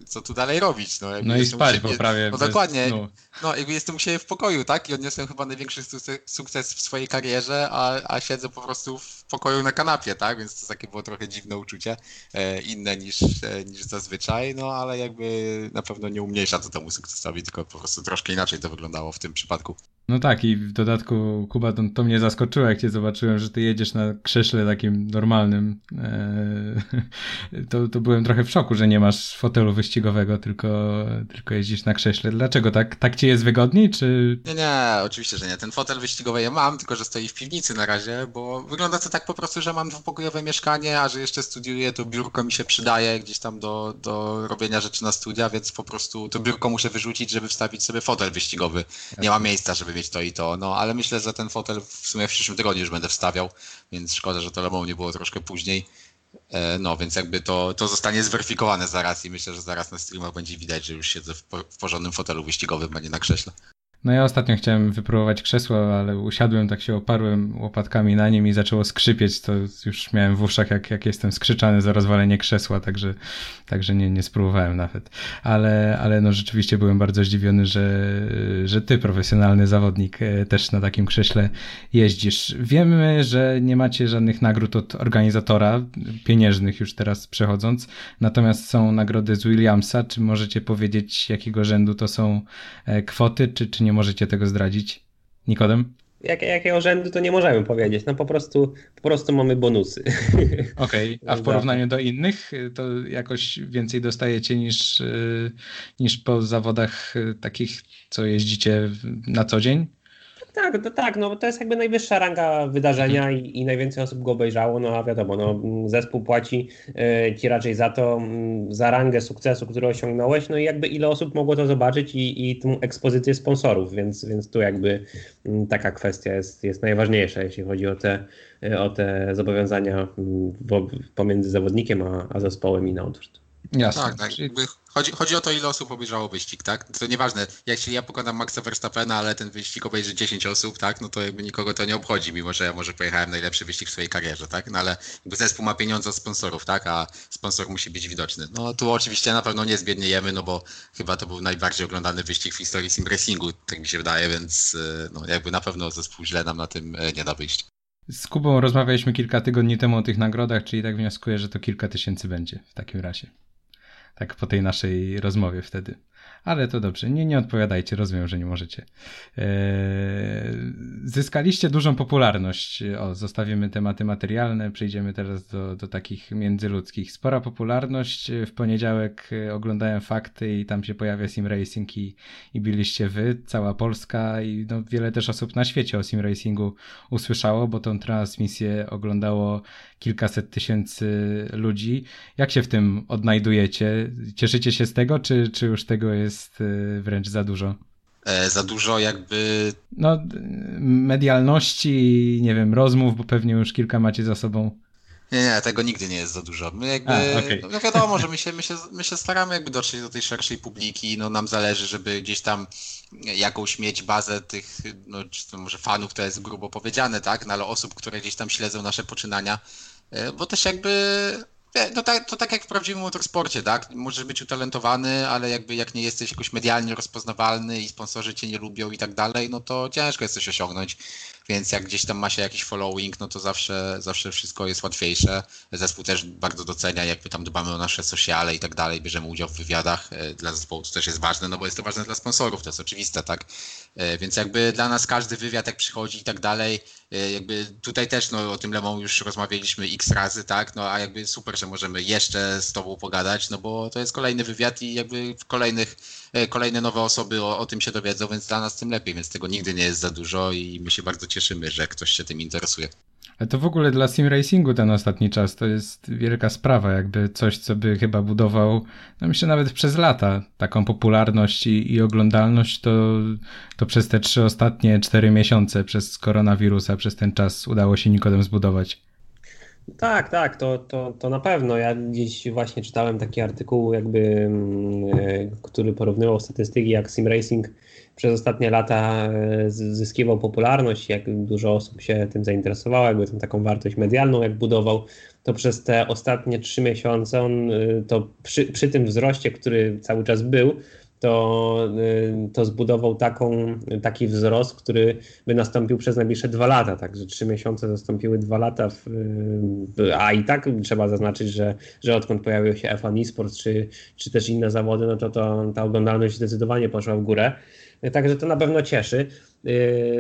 co tu dalej robić? No, no i spać, bo prawie. No dokładnie. No, jakby jestem u siebie w pokoju, tak? I odniosłem chyba największy sukces w swojej karierze, a, a siedzę po prostu w pokoju na kanapie, tak? Więc to takie było trochę dziwne uczucie, e, inne niż, e, niż zazwyczaj, no ale jakby na pewno nie umniejsza to temu sukcesowi, tylko po prostu troszkę inaczej to wyglądało w tym przypadku. No tak, i w dodatku, Kuba, to, to mnie zaskoczyło, jak cię zobaczyłem, że ty jedziesz na krześle takim normalnym. Eee, to, to byłem trochę w szoku, że nie masz fotelu wyścigowego, tylko, tylko jeździsz na krześle. Dlaczego tak? Tak ci jest wygodniej, czy... Nie, nie, oczywiście, że nie. Ten fotel wyścigowy ja mam, tylko że stoi w piwnicy na razie, bo wygląda to tak po prostu, że mam dwupokojowe mieszkanie, a że jeszcze studiuję, to biurko mi się przydaje gdzieś tam do, do robienia rzeczy na studia, więc po prostu to biurko muszę wyrzucić, żeby wstawić sobie fotel wyścigowy. Nie ma miejsca, żeby mieć to i to, no ale myślę, że ten fotel w sumie w przyszłym tygodniu już będę wstawiał, więc szkoda, że to Lemą nie było troszkę później. E, no, więc jakby to, to zostanie zweryfikowane zaraz i myślę, że zaraz na streamach będzie widać, że już siedzę w, w porządnym fotelu wyścigowym, a nie na krześle. No ja ostatnio chciałem wypróbować krzesło, ale usiadłem, tak się oparłem łopatkami na nim i zaczęło skrzypieć, to już miałem w uszach, jak, jak jestem skrzyczany za rozwalenie krzesła, także, także nie, nie spróbowałem nawet. Ale, ale no rzeczywiście byłem bardzo zdziwiony, że, że ty, profesjonalny zawodnik, e, też na takim krześle jeździsz. Wiemy, że nie macie żadnych nagród od organizatora, pieniężnych już teraz przechodząc, natomiast są nagrody z Williamsa. Czy możecie powiedzieć, jakiego rzędu to są e, kwoty, czy, czy nie nie możecie tego zdradzić? Nikodem? Jak, jakiego rzędu to nie możemy powiedzieć. No po prostu, po prostu mamy bonusy. Okej, okay. a w porównaniu do innych to jakoś więcej dostajecie niż, y, niż po zawodach y, takich, co jeździcie na co dzień? Tak, to tak, no to jest jakby najwyższa ranga wydarzenia i, i najwięcej osób go obejrzało, no a wiadomo, no, zespół płaci y, ci raczej za to, y, za rangę sukcesu, który osiągnąłeś, no i jakby ile osób mogło to zobaczyć i, i tą ekspozycję sponsorów, więc, więc tu jakby y, taka kwestia jest, jest najważniejsza, jeśli chodzi o te, o te zobowiązania pomiędzy zawodnikiem a, a zespołem i na odwrót. Jasne. Tak, tak. Chodzi, chodzi o to, ile osób obejrzało wyścig, tak? To nieważne, się ja pokonam Maxa Verstappena, ale ten wyścig obejrzy 10 osób, tak? No to jakby nikogo to nie obchodzi, mimo że ja może pojechałem najlepszy wyścig w swojej karierze, tak? No ale jakby zespół ma pieniądze od sponsorów, tak? A sponsor musi być widoczny. No tu oczywiście na pewno nie zbiedniejemy, no bo chyba to był najbardziej oglądany wyścig w historii sim racingu, tak mi się wydaje, więc e, no jakby na pewno zespół źle nam na tym e, nie da wyjść. Z Kubą rozmawialiśmy kilka tygodni temu o tych nagrodach, czyli tak wnioskuję, że to kilka tysięcy będzie w takim razie tak po tej naszej rozmowie wtedy. Ale to dobrze, nie, nie odpowiadajcie, rozumiem, że nie możecie. Eee, zyskaliście dużą popularność. O, zostawimy tematy materialne, przejdziemy teraz do, do takich międzyludzkich. Spora popularność. W poniedziałek oglądałem fakty i tam się pojawia Sim Racing i, i byliście wy, cała Polska i no, wiele też osób na świecie o Sim Racingu usłyszało, bo tą transmisję oglądało kilkaset tysięcy ludzi. Jak się w tym odnajdujecie? Cieszycie się z tego, czy, czy już tego jest y, wręcz za dużo? E, za dużo jakby. No, medialności, nie wiem, rozmów, bo pewnie już kilka macie za sobą. Nie, nie, tego nigdy nie jest za dużo. My jakby, A, okay. no wiadomo, że my się, my, się, my się staramy jakby dotrzeć do tej szerszej publiki, no nam zależy, żeby gdzieś tam jakąś mieć bazę tych, no czy może fanów, to jest grubo powiedziane, tak, no ale osób, które gdzieś tam śledzą nasze poczynania, bo też jakby no tak, to tak jak w prawdziwym motorsporcie, tak? Możesz być utalentowany, ale jakby jak nie jesteś jakoś medialnie rozpoznawalny i sponsorzy cię nie lubią i tak dalej, no to ciężko jest coś osiągnąć. Więc jak gdzieś tam ma się jakiś following, no to zawsze, zawsze wszystko jest łatwiejsze. Zespół też bardzo docenia, jakby tam dbamy o nasze sociale i tak dalej, bierzemy udział w wywiadach. E, dla zespołu to też jest ważne, no bo jest to ważne dla sponsorów, to jest oczywiste, tak? E, więc jakby dla nas każdy wywiad jak przychodzi i tak dalej, e, jakby tutaj też no, o tym Lemą już rozmawialiśmy x razy, tak? No a jakby super, że możemy jeszcze z tobą pogadać, no bo to jest kolejny wywiad i jakby w kolejnych, kolejne nowe osoby o, o tym się dowiedzą, więc dla nas tym lepiej, więc tego nigdy nie jest za dużo i my się bardzo cieszymy, że ktoś się tym interesuje. Ale to w ogóle dla sim racingu ten ostatni czas to jest wielka sprawa, jakby coś, co by chyba budował, no myślę nawet przez lata, taką popularność i, i oglądalność, to, to przez te trzy ostatnie cztery miesiące, przez koronawirusa, przez ten czas udało się Nikodem zbudować. Tak, tak, to, to, to na pewno. Ja gdzieś właśnie czytałem taki artykuł, jakby, mm, e, który porównywał statystyki, jak sim racing przez ostatnie lata e, zyskiwał popularność, jak dużo osób się tym zainteresowało, jakby tą taką wartość medialną, jak budował, to przez te ostatnie trzy miesiące on e, to przy, przy tym wzroście, który cały czas był, to, y, to zbudował taką, taki wzrost, który by nastąpił przez najbliższe dwa lata. Także trzy miesiące zastąpiły dwa lata, w, a i tak trzeba zaznaczyć, że, że odkąd pojawił się F1 eSports czy, czy też inne zawody, no to, to ta oglądalność zdecydowanie poszła w górę. Także to na pewno cieszy.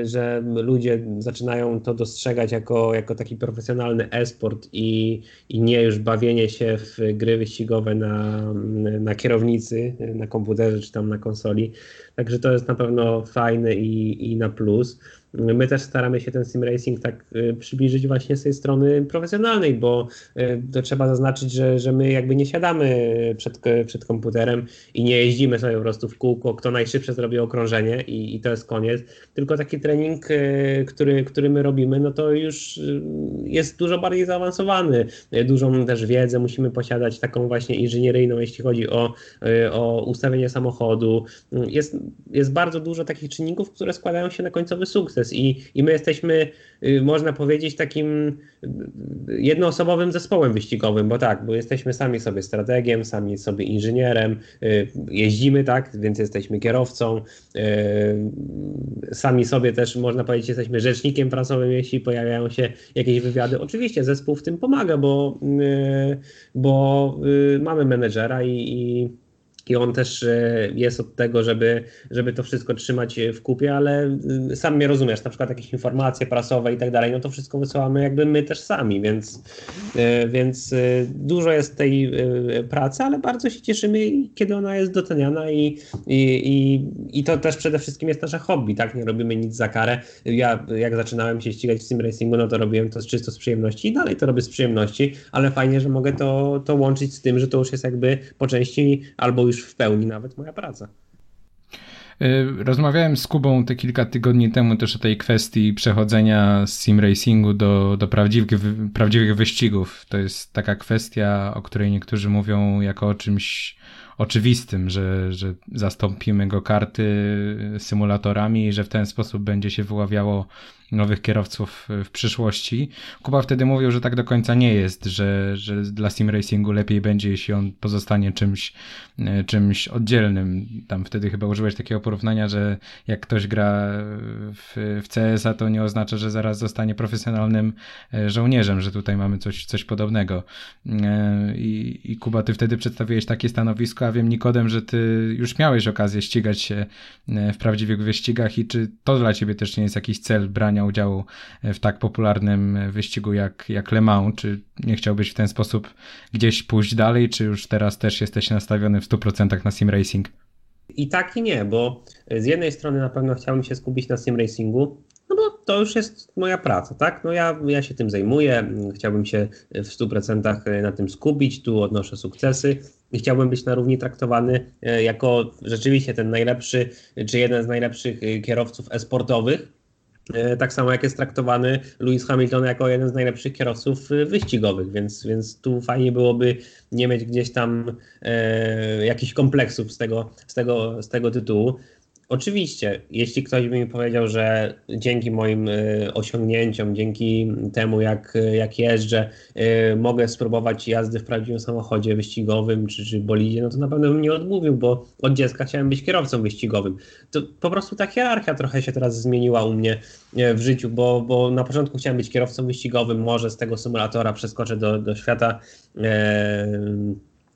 Że ludzie zaczynają to dostrzegać jako, jako taki profesjonalny e-sport i, i nie już bawienie się w gry wyścigowe na, na kierownicy, na komputerze czy tam na konsoli. Także to jest na pewno fajne i, i na plus. My też staramy się ten sim racing tak y, przybliżyć właśnie z tej strony profesjonalnej, bo y, to trzeba zaznaczyć, że, że my jakby nie siadamy przed, przed komputerem i nie jeździmy sobie po prostu w kółko, kto najszybsze zrobi okrążenie i, i to jest koniec, tylko taki trening, y, który, który my robimy, no to już jest dużo bardziej zaawansowany. Dużą też wiedzę musimy posiadać, taką właśnie inżynieryjną, jeśli chodzi o, o ustawienie samochodu. Jest, jest bardzo dużo takich czynników, które składają się na końcowy sukces i, i my jesteśmy, można powiedzieć, takim jednoosobowym zespołem wyścigowym, bo tak, bo jesteśmy sami sobie strategiem, sami sobie inżynierem, jeździmy, tak, więc jesteśmy kierowcą, sami sobie też, można powiedzieć, jesteśmy rzecznikiem prasowym, jeśli pojawiają się jakieś wywiady. Oczywiście zespół w tym pomaga, bo, bo mamy menedżera i, i i on też e, jest od tego, żeby, żeby to wszystko trzymać w kupie, ale y, sam mnie rozumiesz, na przykład jakieś informacje prasowe i tak dalej, no to wszystko wysyłamy jakby my też sami, więc, e, więc e, dużo jest tej pracy, ale bardzo się cieszymy, kiedy ona jest doceniana i, i, i, i to też przede wszystkim jest nasze hobby, tak? Nie robimy nic za karę. Ja jak zaczynałem się ścigać w sim racingu, no to robiłem to czysto z przyjemności i dalej to robię z przyjemności, ale fajnie, że mogę to, to łączyć z tym, że to już jest jakby po części albo już w pełni nawet moja praca. Y, rozmawiałem z Kubą te kilka tygodni temu też o tej kwestii przechodzenia z sim racingu do, do prawdziwych, prawdziwych wyścigów. To jest taka kwestia, o której niektórzy mówią jako o czymś oczywistym, że, że zastąpimy go karty symulatorami i że w ten sposób będzie się wyławiało nowych kierowców w przyszłości. Kuba wtedy mówił, że tak do końca nie jest, że, że dla sim racingu lepiej będzie, jeśli on pozostanie czymś, e, czymś oddzielnym. Tam wtedy chyba użyłeś takiego porównania, że jak ktoś gra w, w CS-a, to nie oznacza, że zaraz zostanie profesjonalnym e, żołnierzem, że tutaj mamy coś, coś podobnego. E, I, I Kuba, ty wtedy przedstawiłeś takie stanowisko, a wiem Nikodem, że ty już miałeś okazję ścigać się w prawdziwych wyścigach i czy to dla ciebie też nie jest jakiś cel brania udziału w tak popularnym wyścigu jak, jak Le Mans. Czy nie chciałbyś w ten sposób gdzieś pójść dalej, czy już teraz też jesteś nastawiony w 100% na sim racing? I tak i nie, bo z jednej strony na pewno chciałbym się skupić na sim racingu, no bo to już jest moja praca, tak? No ja, ja się tym zajmuję, chciałbym się w 100% na tym skupić, tu odnoszę sukcesy chciałbym być na równi traktowany e, jako rzeczywiście ten najlepszy, czy jeden z najlepszych kierowców esportowych, E, tak samo jak jest traktowany Lewis Hamilton jako jeden z najlepszych kierowców e, wyścigowych, więc, więc tu fajnie byłoby nie mieć gdzieś tam e, jakichś kompleksów z tego, z, tego, z tego tytułu. Oczywiście, jeśli ktoś by mi powiedział, że dzięki moim y, osiągnięciom, dzięki temu, jak, jak jeżdżę, y, mogę spróbować jazdy w prawdziwym samochodzie wyścigowym czy, czy bolidzie, no to na pewno bym nie odmówił, bo od dziecka chciałem być kierowcą wyścigowym. To po prostu ta hierarchia trochę się teraz zmieniła u mnie y, w życiu, bo, bo na początku chciałem być kierowcą wyścigowym, może z tego symulatora przeskoczę do, do świata.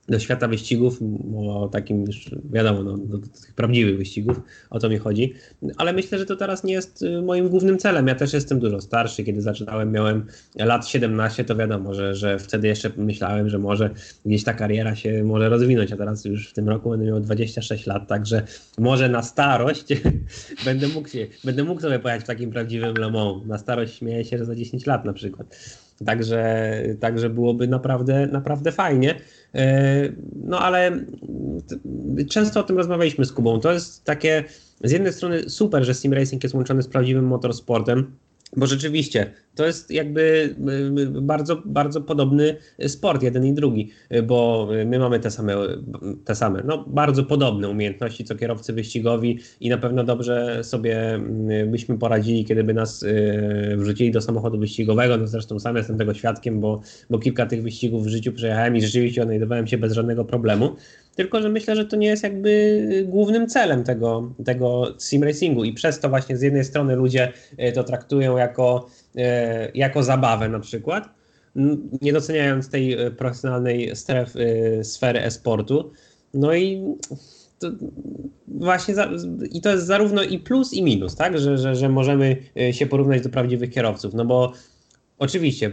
Do świata wyścigów, o takim już wiadomo, no, do, tych prawdziwych wyścigów, o to mi chodzi. Ale myślę, że to teraz nie jest y, moim głównym celem. Ja też jestem dużo starszy. Kiedy zaczynałem, miałem lat 17, to wiadomo, że, że wtedy jeszcze myślałem, że może gdzieś ta kariera się może rozwinąć, a teraz już w tym roku będę miał 26 lat, także może na starość będę, mógł się, będę mógł sobie pojechać w takim prawdziwym Le Mans. Na starość śmieję się, że za 10 lat na przykład. Także, także byłoby naprawdę, naprawdę fajnie. E, no ale często o tym rozmawialiśmy z Kubą. To jest takie z jednej strony super, że sim racing jest łączony z prawdziwym motorsportem, bo rzeczywiście to jest jakby y, bardzo, bardzo podobny sport, jeden i drugi, bo my mamy te same, te same, no bardzo podobne umiejętności co kierowcy wyścigowi i na pewno dobrze sobie y, byśmy poradzili, kiedy by nas y, wrzucili do samochodu wyścigowego. No zresztą sam jestem tego świadkiem, bo, bo kilka tych wyścigów w życiu przejechałem i rzeczywiście odnajdowałem się bez żadnego problemu. Tylko, że myślę, że to nie jest jakby głównym celem tego, tego sim racingu. I przez to właśnie z jednej strony ludzie to traktują jako E, jako zabawę na przykład, nie doceniając tej profesjonalnej stref, sfery e-sportu. No i to właśnie za, i to jest zarówno i plus i minus, tak, że, że, że możemy się porównać do prawdziwych kierowców, no bo Oczywiście,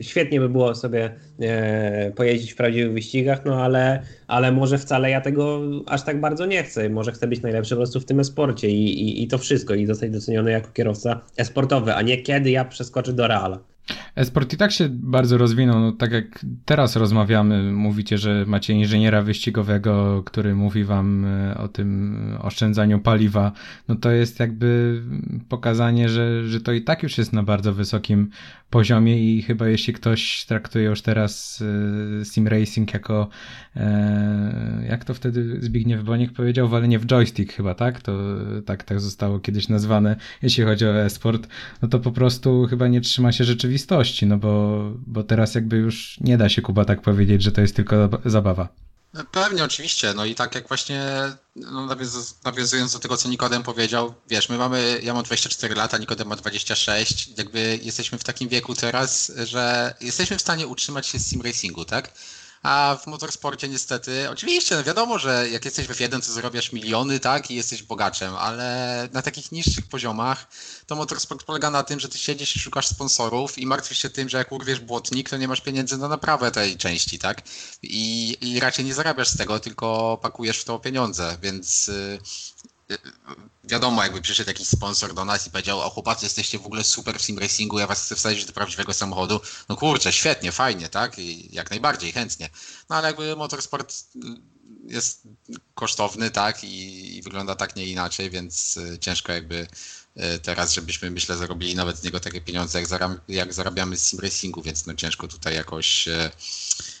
świetnie by było sobie e, pojeździć w prawdziwych wyścigach, no ale, ale może wcale ja tego aż tak bardzo nie chcę. Może chcę być najlepszy po prostu w tym esporcie i, i, i to wszystko i zostać doceniony jako kierowca esportowy, a nie kiedy ja przeskoczę do Reala. Esport i tak się bardzo rozwinął, no, tak jak teraz rozmawiamy, mówicie, że macie inżyniera wyścigowego, który mówi wam e, o tym oszczędzaniu paliwa, no to jest jakby pokazanie, że, że to i tak już jest na bardzo wysokim poziomie i chyba jeśli ktoś traktuje już teraz e, sim racing jako e, jak to wtedy Zbigniew Bonik powiedział, walenie w joystick chyba, tak? To tak, tak zostało kiedyś nazwane, jeśli chodzi o esport, no to po prostu chyba nie trzyma się rzeczywistości, no bo, bo teraz jakby już nie da się Kuba tak powiedzieć, że to jest tylko zabawa. Pewnie, oczywiście. No i tak jak właśnie no, nawiązując do tego, co Nikodem powiedział, wiesz, my mamy, ja mam 24 lata, Nikodem ma 26, jakby jesteśmy w takim wieku teraz, że jesteśmy w stanie utrzymać się z sim racingu, tak? A w motorsporcie niestety, oczywiście, no wiadomo, że jak jesteś w F1, to zarabiasz miliony, tak, i jesteś bogaczem, ale na takich niższych poziomach to motorsport polega na tym, że ty siedzisz i szukasz sponsorów i martwisz się tym, że jak urwiesz błotnik, to nie masz pieniędzy na naprawę tej części, tak? I, i raczej nie zarabiasz z tego, tylko pakujesz w to pieniądze, więc y, wiadomo, jakby przyszedł jakiś sponsor do nas i powiedział, o chłopacy, jesteście w ogóle super w sim racingu, ja was chcę wsadzić do prawdziwego samochodu, no kurczę, świetnie, fajnie, tak? I jak najbardziej, chętnie. No ale jakby motorsport y, jest kosztowny, tak? I, i wygląda tak nie inaczej, więc y, ciężko jakby y, teraz, żebyśmy myślę zarobili nawet z niego takie pieniądze, jak, zarab jak zarabiamy z sim racingu, więc no ciężko tutaj jakoś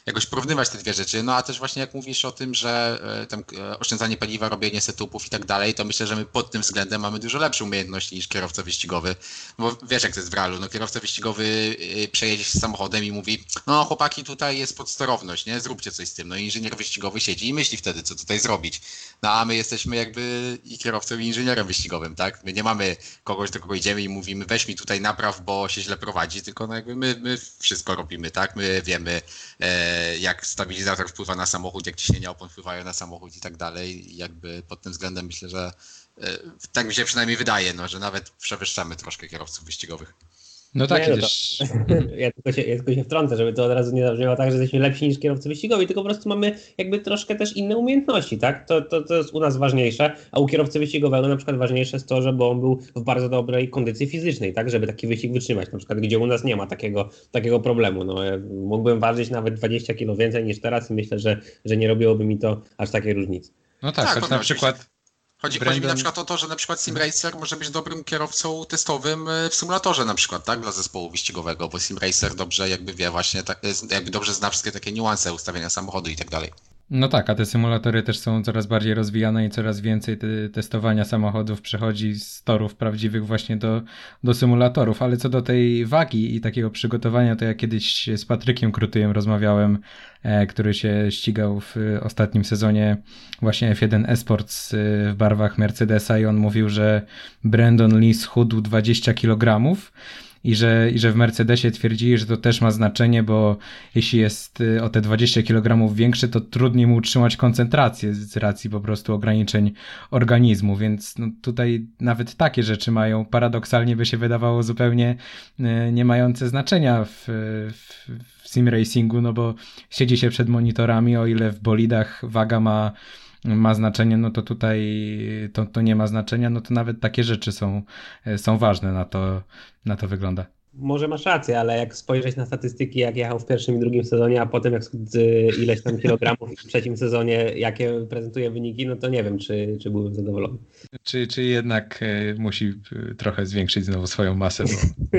jakoś porównywać te dwie rzeczy. No a też właśnie jak mówisz o tym, że e, tam e, oszczędzanie paliwa, robienie setupów i tak dalej, to myślę, że my pod tym względem mamy dużo lepsze umiejętności niż kierowca wyścigowy. Bo wiesz jak to jest w realu, no kierowca wyścigowy e, przejedzie się samochodem i mówi, no chłopaki tutaj jest podsterowność, nie, zróbcie coś z tym. No inżynier wyścigowy siedzi i myśli wtedy, co tutaj zrobić. No a my jesteśmy jakby i kierowcą i inżynierem wyścigowym, tak? My nie mamy kogoś, do kogo idziemy i mówimy, weź mi tutaj napraw, bo się źle prowadzi, tylko no jakby my, my wszystko robimy, tak? My wiemy, jak stabilizator wpływa na samochód, jak ciśnienia opon wpływają na samochód i tak dalej. jakby pod tym względem myślę, że e, tak mi się przynajmniej wydaje, no, że nawet przewyższamy troszkę kierowców wyścigowych. No tak, nie, no też... ja, tylko się, ja tylko się wtrącę, żeby to od razu nie zabrzmiało tak, że jesteśmy lepsi niż kierowcy wyścigowi, tylko po prostu mamy jakby troszkę też inne umiejętności, tak? To, to, to jest u nas ważniejsze, a u kierowcy wyścigowego na przykład ważniejsze jest to, żeby on był w bardzo dobrej kondycji fizycznej, tak? Żeby taki wyścig wytrzymać, na przykład gdzie u nas nie ma takiego, takiego problemu. No, ja mógłbym ważyć nawet 20 kg więcej niż teraz i myślę, że, że nie robiłoby mi to aż takiej różnicy. No tak, tak na przykład Chodzi, Brandon... chodzi mi na przykład o to, że na przykład SimRacer może być dobrym kierowcą testowym e, w symulatorze na przykład, tak, dla zespołu wyścigowego, bo SimRacer dobrze jakby wie właśnie, tak, jakby dobrze zna wszystkie takie niuanse ustawienia samochodu i tak dalej. No tak, a te symulatory też są coraz bardziej rozwijane i coraz więcej te testowania samochodów przechodzi z torów prawdziwych właśnie do, do symulatorów. Ale co do tej wagi i takiego przygotowania, to ja kiedyś z Patrykiem Krutyjem rozmawiałem, e, który się ścigał w ostatnim sezonie właśnie F1 Esports e, w barwach Mercedesa i on mówił, że Brandon Lee schudł 20 kg i że, i że w Mercedesie twierdzili, że to też ma znaczenie, bo jeśli jest y, o te 20 kg większy, to trudniej mu utrzymać koncentrację z racji po prostu ograniczeń organizmu, więc no tutaj nawet takie rzeczy mają, paradoksalnie by się wydawało zupełnie y, nie mające znaczenia w, w, w sim racingu, no bo siedzi się przed monitorami, o ile w bolidach waga ma ma znaczenie, no to tutaj to, to nie ma znaczenia, no to nawet takie rzeczy są, są ważne, na to, na to wygląda. Może masz rację, ale jak spojrzeć na statystyki, jak jechał w pierwszym i drugim sezonie, a potem jak ileś tam kilogramów w trzecim sezonie, jakie prezentuje wyniki, no to nie wiem, czy, czy byłbym zadowolony. Czy, czy jednak e, musi e, trochę zwiększyć znowu swoją masę? Bo...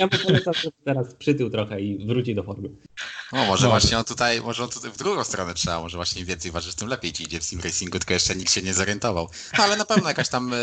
ja mu polecam, teraz przytył trochę i wróci do formy. No może właśnie on tutaj, może on tutaj w drugą stronę trzeba, może właśnie im więcej ważysz, tym lepiej ci idzie w sim racingu, tylko jeszcze nikt się nie zorientował. No ale na pewno jakaś tam e,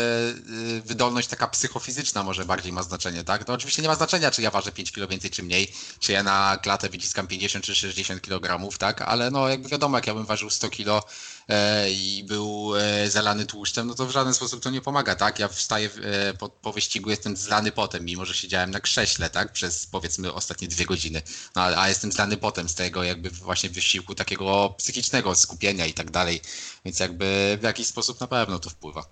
wydolność taka psychofizyczna może bardziej ma znaczenie, tak? To oczywiście nie ma znaczenia, znaczenia, czy ja ważę 5 kg więcej, czy mniej, czy ja na klatę wyciskam 50 czy 60 kg, tak? Ale no jakby wiadomo, jak ja bym ważył 100 kg e, i był e, zalany tłuszczem, no to w żaden sposób to nie pomaga, tak? Ja wstaję e, po, po wyścigu, jestem zlany potem, mimo że siedziałem na krześle, tak? Przez powiedzmy ostatnie dwie godziny. No, a jestem zlany potem z tego jakby właśnie wysiłku takiego psychicznego, skupienia i tak dalej. Więc jakby w jakiś sposób na pewno to wpływa.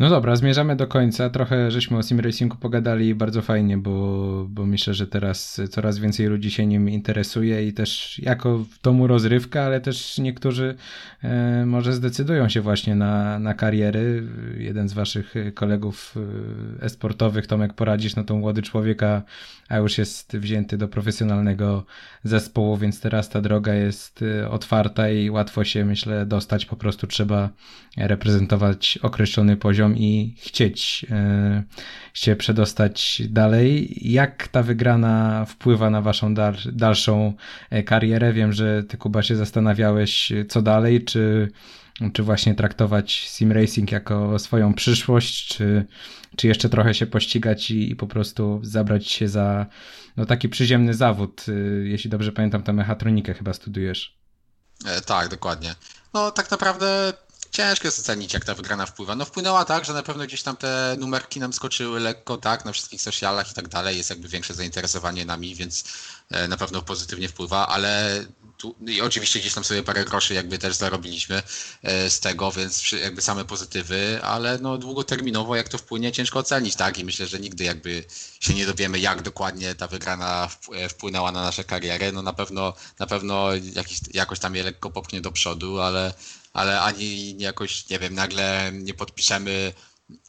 No dobra, zmierzamy do końca. Trochę żeśmy o sim racingu pogadali bardzo fajnie, bo, bo myślę, że teraz coraz więcej ludzi się nim interesuje i też jako w domu rozrywka, ale też niektórzy e, może zdecydują się właśnie na, na kariery. Jeden z waszych kolegów e, esportowych, Tomek Poradzisz, no to młody człowieka, a już jest wzięty do profesjonalnego zespołu, więc teraz ta droga jest e, otwarta i łatwo się, myślę, dostać. Po prostu trzeba reprezentować określony poziom i chcieć e, się przedostać dalej. Jak ta wygrana wpływa na waszą dal, dalszą e, karierę? Wiem, że ty Kuba się zastanawiałeś co dalej, czy, czy właśnie traktować sim racing jako swoją przyszłość, czy, czy jeszcze trochę się pościgać i, i po prostu zabrać się za no, taki przyziemny zawód. E, jeśli dobrze pamiętam, to mechatronikę chyba studujesz. E, tak, dokładnie. No tak naprawdę Ciężko jest ocenić, jak ta wygrana wpływa. No wpłynęła tak, że na pewno gdzieś tam te numerki nam skoczyły lekko, tak, na wszystkich socialach i tak dalej. Jest jakby większe zainteresowanie nami, więc e, na pewno pozytywnie wpływa, ale tu, i oczywiście gdzieś tam sobie parę groszy jakby też zarobiliśmy e, z tego, więc jakby same pozytywy, ale no długoterminowo jak to wpłynie ciężko ocenić, tak? I myślę, że nigdy jakby się nie dowiemy, jak dokładnie ta wygrana e, wpłynęła na nasze kariery. No na pewno, na pewno jakiś, jakoś tam je lekko popchnie do przodu, ale ale ani jakoś, nie wiem, nagle nie podpiszemy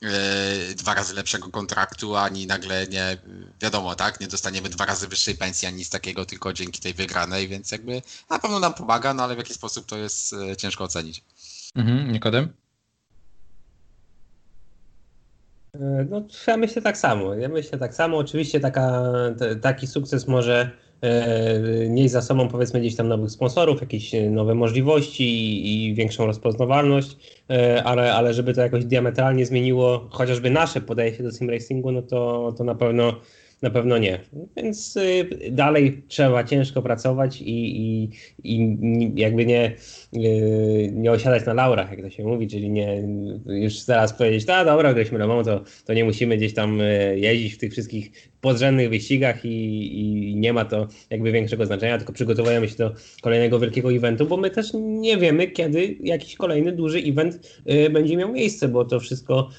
e, dwa razy lepszego kontraktu, ani nagle nie, wiadomo, tak, nie dostaniemy dwa razy wyższej pensji, ani nic takiego, tylko dzięki tej wygranej, więc jakby na pewno nam pomaga, no ale w jaki sposób to jest e, ciężko ocenić. Mhm, Nikodem? E, no, ja myślę tak samo. Ja myślę tak samo. Oczywiście taka, t, taki sukces może E, nieść za sobą powiedzmy gdzieś tam nowych sponsorów, jakieś nowe możliwości i, i większą rozpoznawalność, e, ale, ale żeby to jakoś diametralnie zmieniło chociażby nasze podejście do sim racingu, no to, to na pewno na pewno nie. Więc dalej trzeba ciężko pracować i, i, i jakby nie, nie osiadać na laurach, jak to się mówi, czyli nie już zaraz powiedzieć, no dobra, graliśmy Le to, to nie musimy gdzieś tam jeździć w tych wszystkich podrzędnych wyścigach i, i nie ma to jakby większego znaczenia, tylko przygotowujemy się do kolejnego wielkiego eventu, bo my też nie wiemy, kiedy jakiś kolejny duży event będzie miał miejsce, bo to wszystko,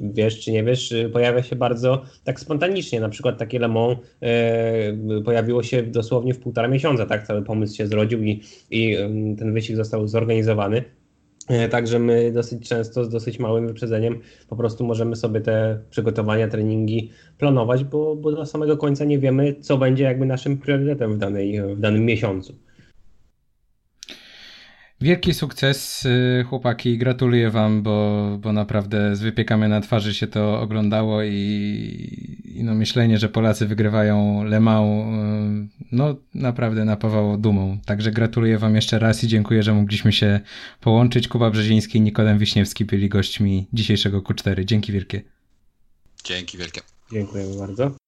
wiesz czy nie wiesz, pojawia się bardzo tak spontanicznie na przykład takie Le Mans pojawiło się dosłownie w półtora miesiąca, tak? Cały pomysł się zrodził i, i ten wyścig został zorganizowany. E, także my dosyć często z dosyć małym wyprzedzeniem po prostu możemy sobie te przygotowania, treningi planować, bo, bo do samego końca nie wiemy, co będzie jakby naszym priorytetem w, danej, w danym miesiącu. Wielki sukces, y, chłopaki. Gratuluję Wam, bo, bo naprawdę z wypiekami na twarzy się to oglądało i, i no myślenie, że Polacy wygrywają Le Mans, y, no naprawdę napawało dumą. Także gratuluję Wam jeszcze raz i dziękuję, że mogliśmy się połączyć. Kuba Brzeziński i Nikodem Wiśniewski byli gośćmi dzisiejszego Q4. Dzięki wielkie. Dzięki wielkie. Dziękujemy bardzo.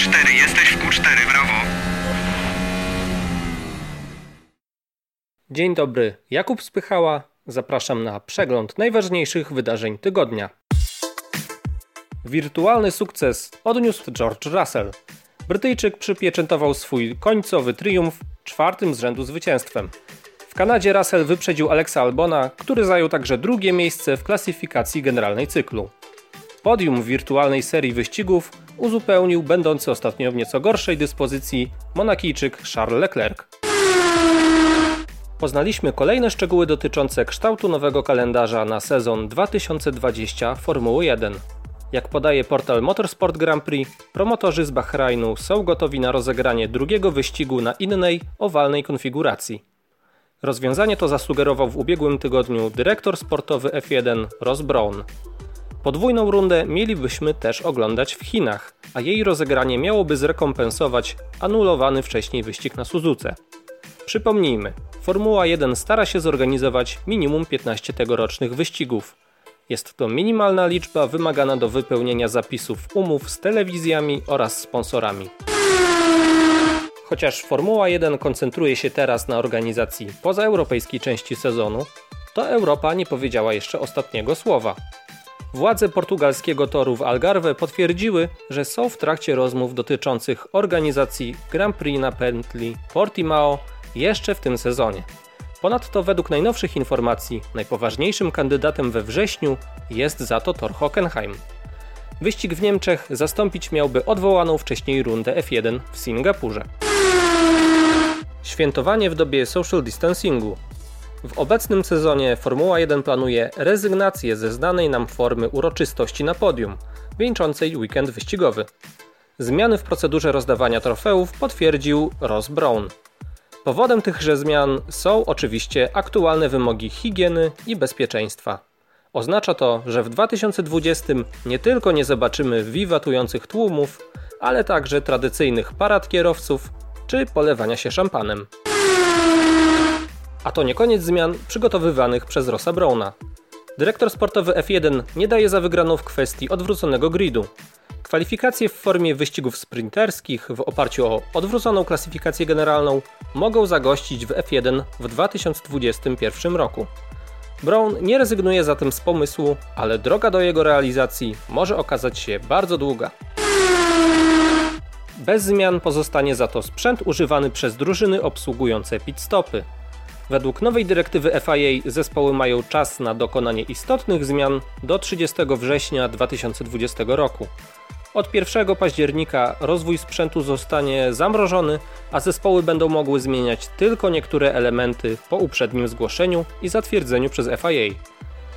Q4, jesteś w Q4, brawo. Dzień dobry, Jakub Spychała. Zapraszam na przegląd najważniejszych wydarzeń tygodnia. Wirtualny sukces odniósł George Russell. Brytyjczyk przypieczętował swój końcowy triumf czwartym z rzędu zwycięstwem. W Kanadzie Russell wyprzedził Alexa Albona, który zajął także drugie miejsce w klasyfikacji generalnej cyklu. Podium wirtualnej serii wyścigów uzupełnił będący ostatnio w nieco gorszej dyspozycji Monakijczyk Charles Leclerc. Poznaliśmy kolejne szczegóły dotyczące kształtu nowego kalendarza na sezon 2020 Formuły 1. Jak podaje portal Motorsport Grand Prix, promotorzy z Bahrajnu są gotowi na rozegranie drugiego wyścigu na innej, owalnej konfiguracji. Rozwiązanie to zasugerował w ubiegłym tygodniu dyrektor sportowy F1 Ross Brown. Podwójną rundę mielibyśmy też oglądać w Chinach, a jej rozegranie miałoby zrekompensować anulowany wcześniej wyścig na Suzuce. Przypomnijmy, Formuła 1 stara się zorganizować minimum 15 tegorocznych wyścigów. Jest to minimalna liczba wymagana do wypełnienia zapisów umów z telewizjami oraz sponsorami. Chociaż Formuła 1 koncentruje się teraz na organizacji pozaeuropejskiej części sezonu, to Europa nie powiedziała jeszcze ostatniego słowa. Władze portugalskiego toru w Algarve potwierdziły, że są w trakcie rozmów dotyczących organizacji Grand Prix na pętli Portimao jeszcze w tym sezonie. Ponadto według najnowszych informacji najpoważniejszym kandydatem we wrześniu jest za to Tor Hockenheim. Wyścig w Niemczech zastąpić miałby odwołaną wcześniej rundę F1 w Singapurze. Świętowanie w dobie social distancingu. W obecnym sezonie Formuła 1 planuje rezygnację ze znanej nam formy uroczystości na podium, wieńczącej weekend wyścigowy. Zmiany w procedurze rozdawania trofeów potwierdził Ross Brown. Powodem tychże zmian są oczywiście aktualne wymogi higieny i bezpieczeństwa. Oznacza to, że w 2020 nie tylko nie zobaczymy wiwatujących tłumów, ale także tradycyjnych parad kierowców czy polewania się szampanem. A to nie koniec zmian przygotowywanych przez Rossa Browna. Dyrektor sportowy F1 nie daje za wygraną w kwestii odwróconego gridu. Kwalifikacje w formie wyścigów sprinterskich w oparciu o odwróconą klasyfikację generalną mogą zagościć w F1 w 2021 roku. Brown nie rezygnuje zatem z pomysłu, ale droga do jego realizacji może okazać się bardzo długa. Bez zmian pozostanie za to sprzęt używany przez drużyny obsługujące pit stopy. Według nowej dyrektywy FIA zespoły mają czas na dokonanie istotnych zmian do 30 września 2020 roku. Od 1 października rozwój sprzętu zostanie zamrożony, a zespoły będą mogły zmieniać tylko niektóre elementy po uprzednim zgłoszeniu i zatwierdzeniu przez FIA.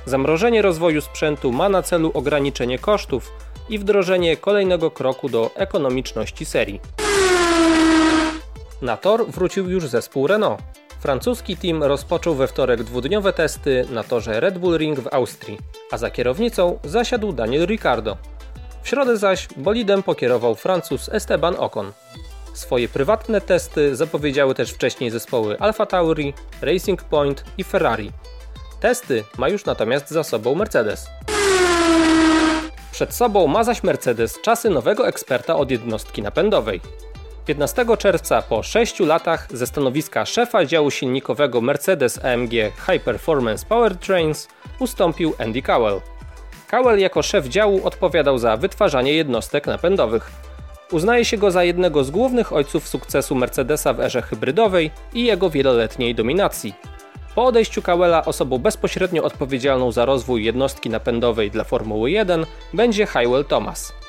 Zamrożenie rozwoju sprzętu ma na celu ograniczenie kosztów i wdrożenie kolejnego kroku do ekonomiczności serii. Na tor wrócił już zespół Renault. Francuski team rozpoczął we wtorek dwudniowe testy na torze Red Bull Ring w Austrii, a za kierownicą zasiadł Daniel Ricciardo. W środę zaś bolidem pokierował Francuz Esteban Ocon. Swoje prywatne testy zapowiedziały też wcześniej zespoły Alfa Tauri, Racing Point i Ferrari. Testy ma już natomiast za sobą Mercedes. Przed sobą ma zaś Mercedes czasy nowego eksperta od jednostki napędowej. 15 czerwca po 6 latach ze stanowiska szefa działu silnikowego Mercedes AMG High Performance Powertrains ustąpił Andy Cowell. Cowell jako szef działu odpowiadał za wytwarzanie jednostek napędowych. Uznaje się go za jednego z głównych ojców sukcesu Mercedesa w erze hybrydowej i jego wieloletniej dominacji. Po odejściu Cowella osobą bezpośrednio odpowiedzialną za rozwój jednostki napędowej dla Formuły 1 będzie Hywell Thomas.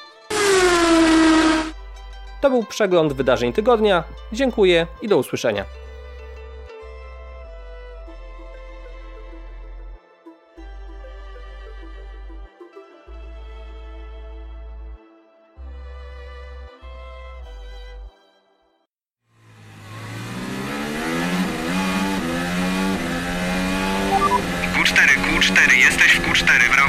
To był przegląd wydarzeń tygodnia. Dziękuję i do usłyszenia. Q4, Q4, jesteś w Q4, brawo.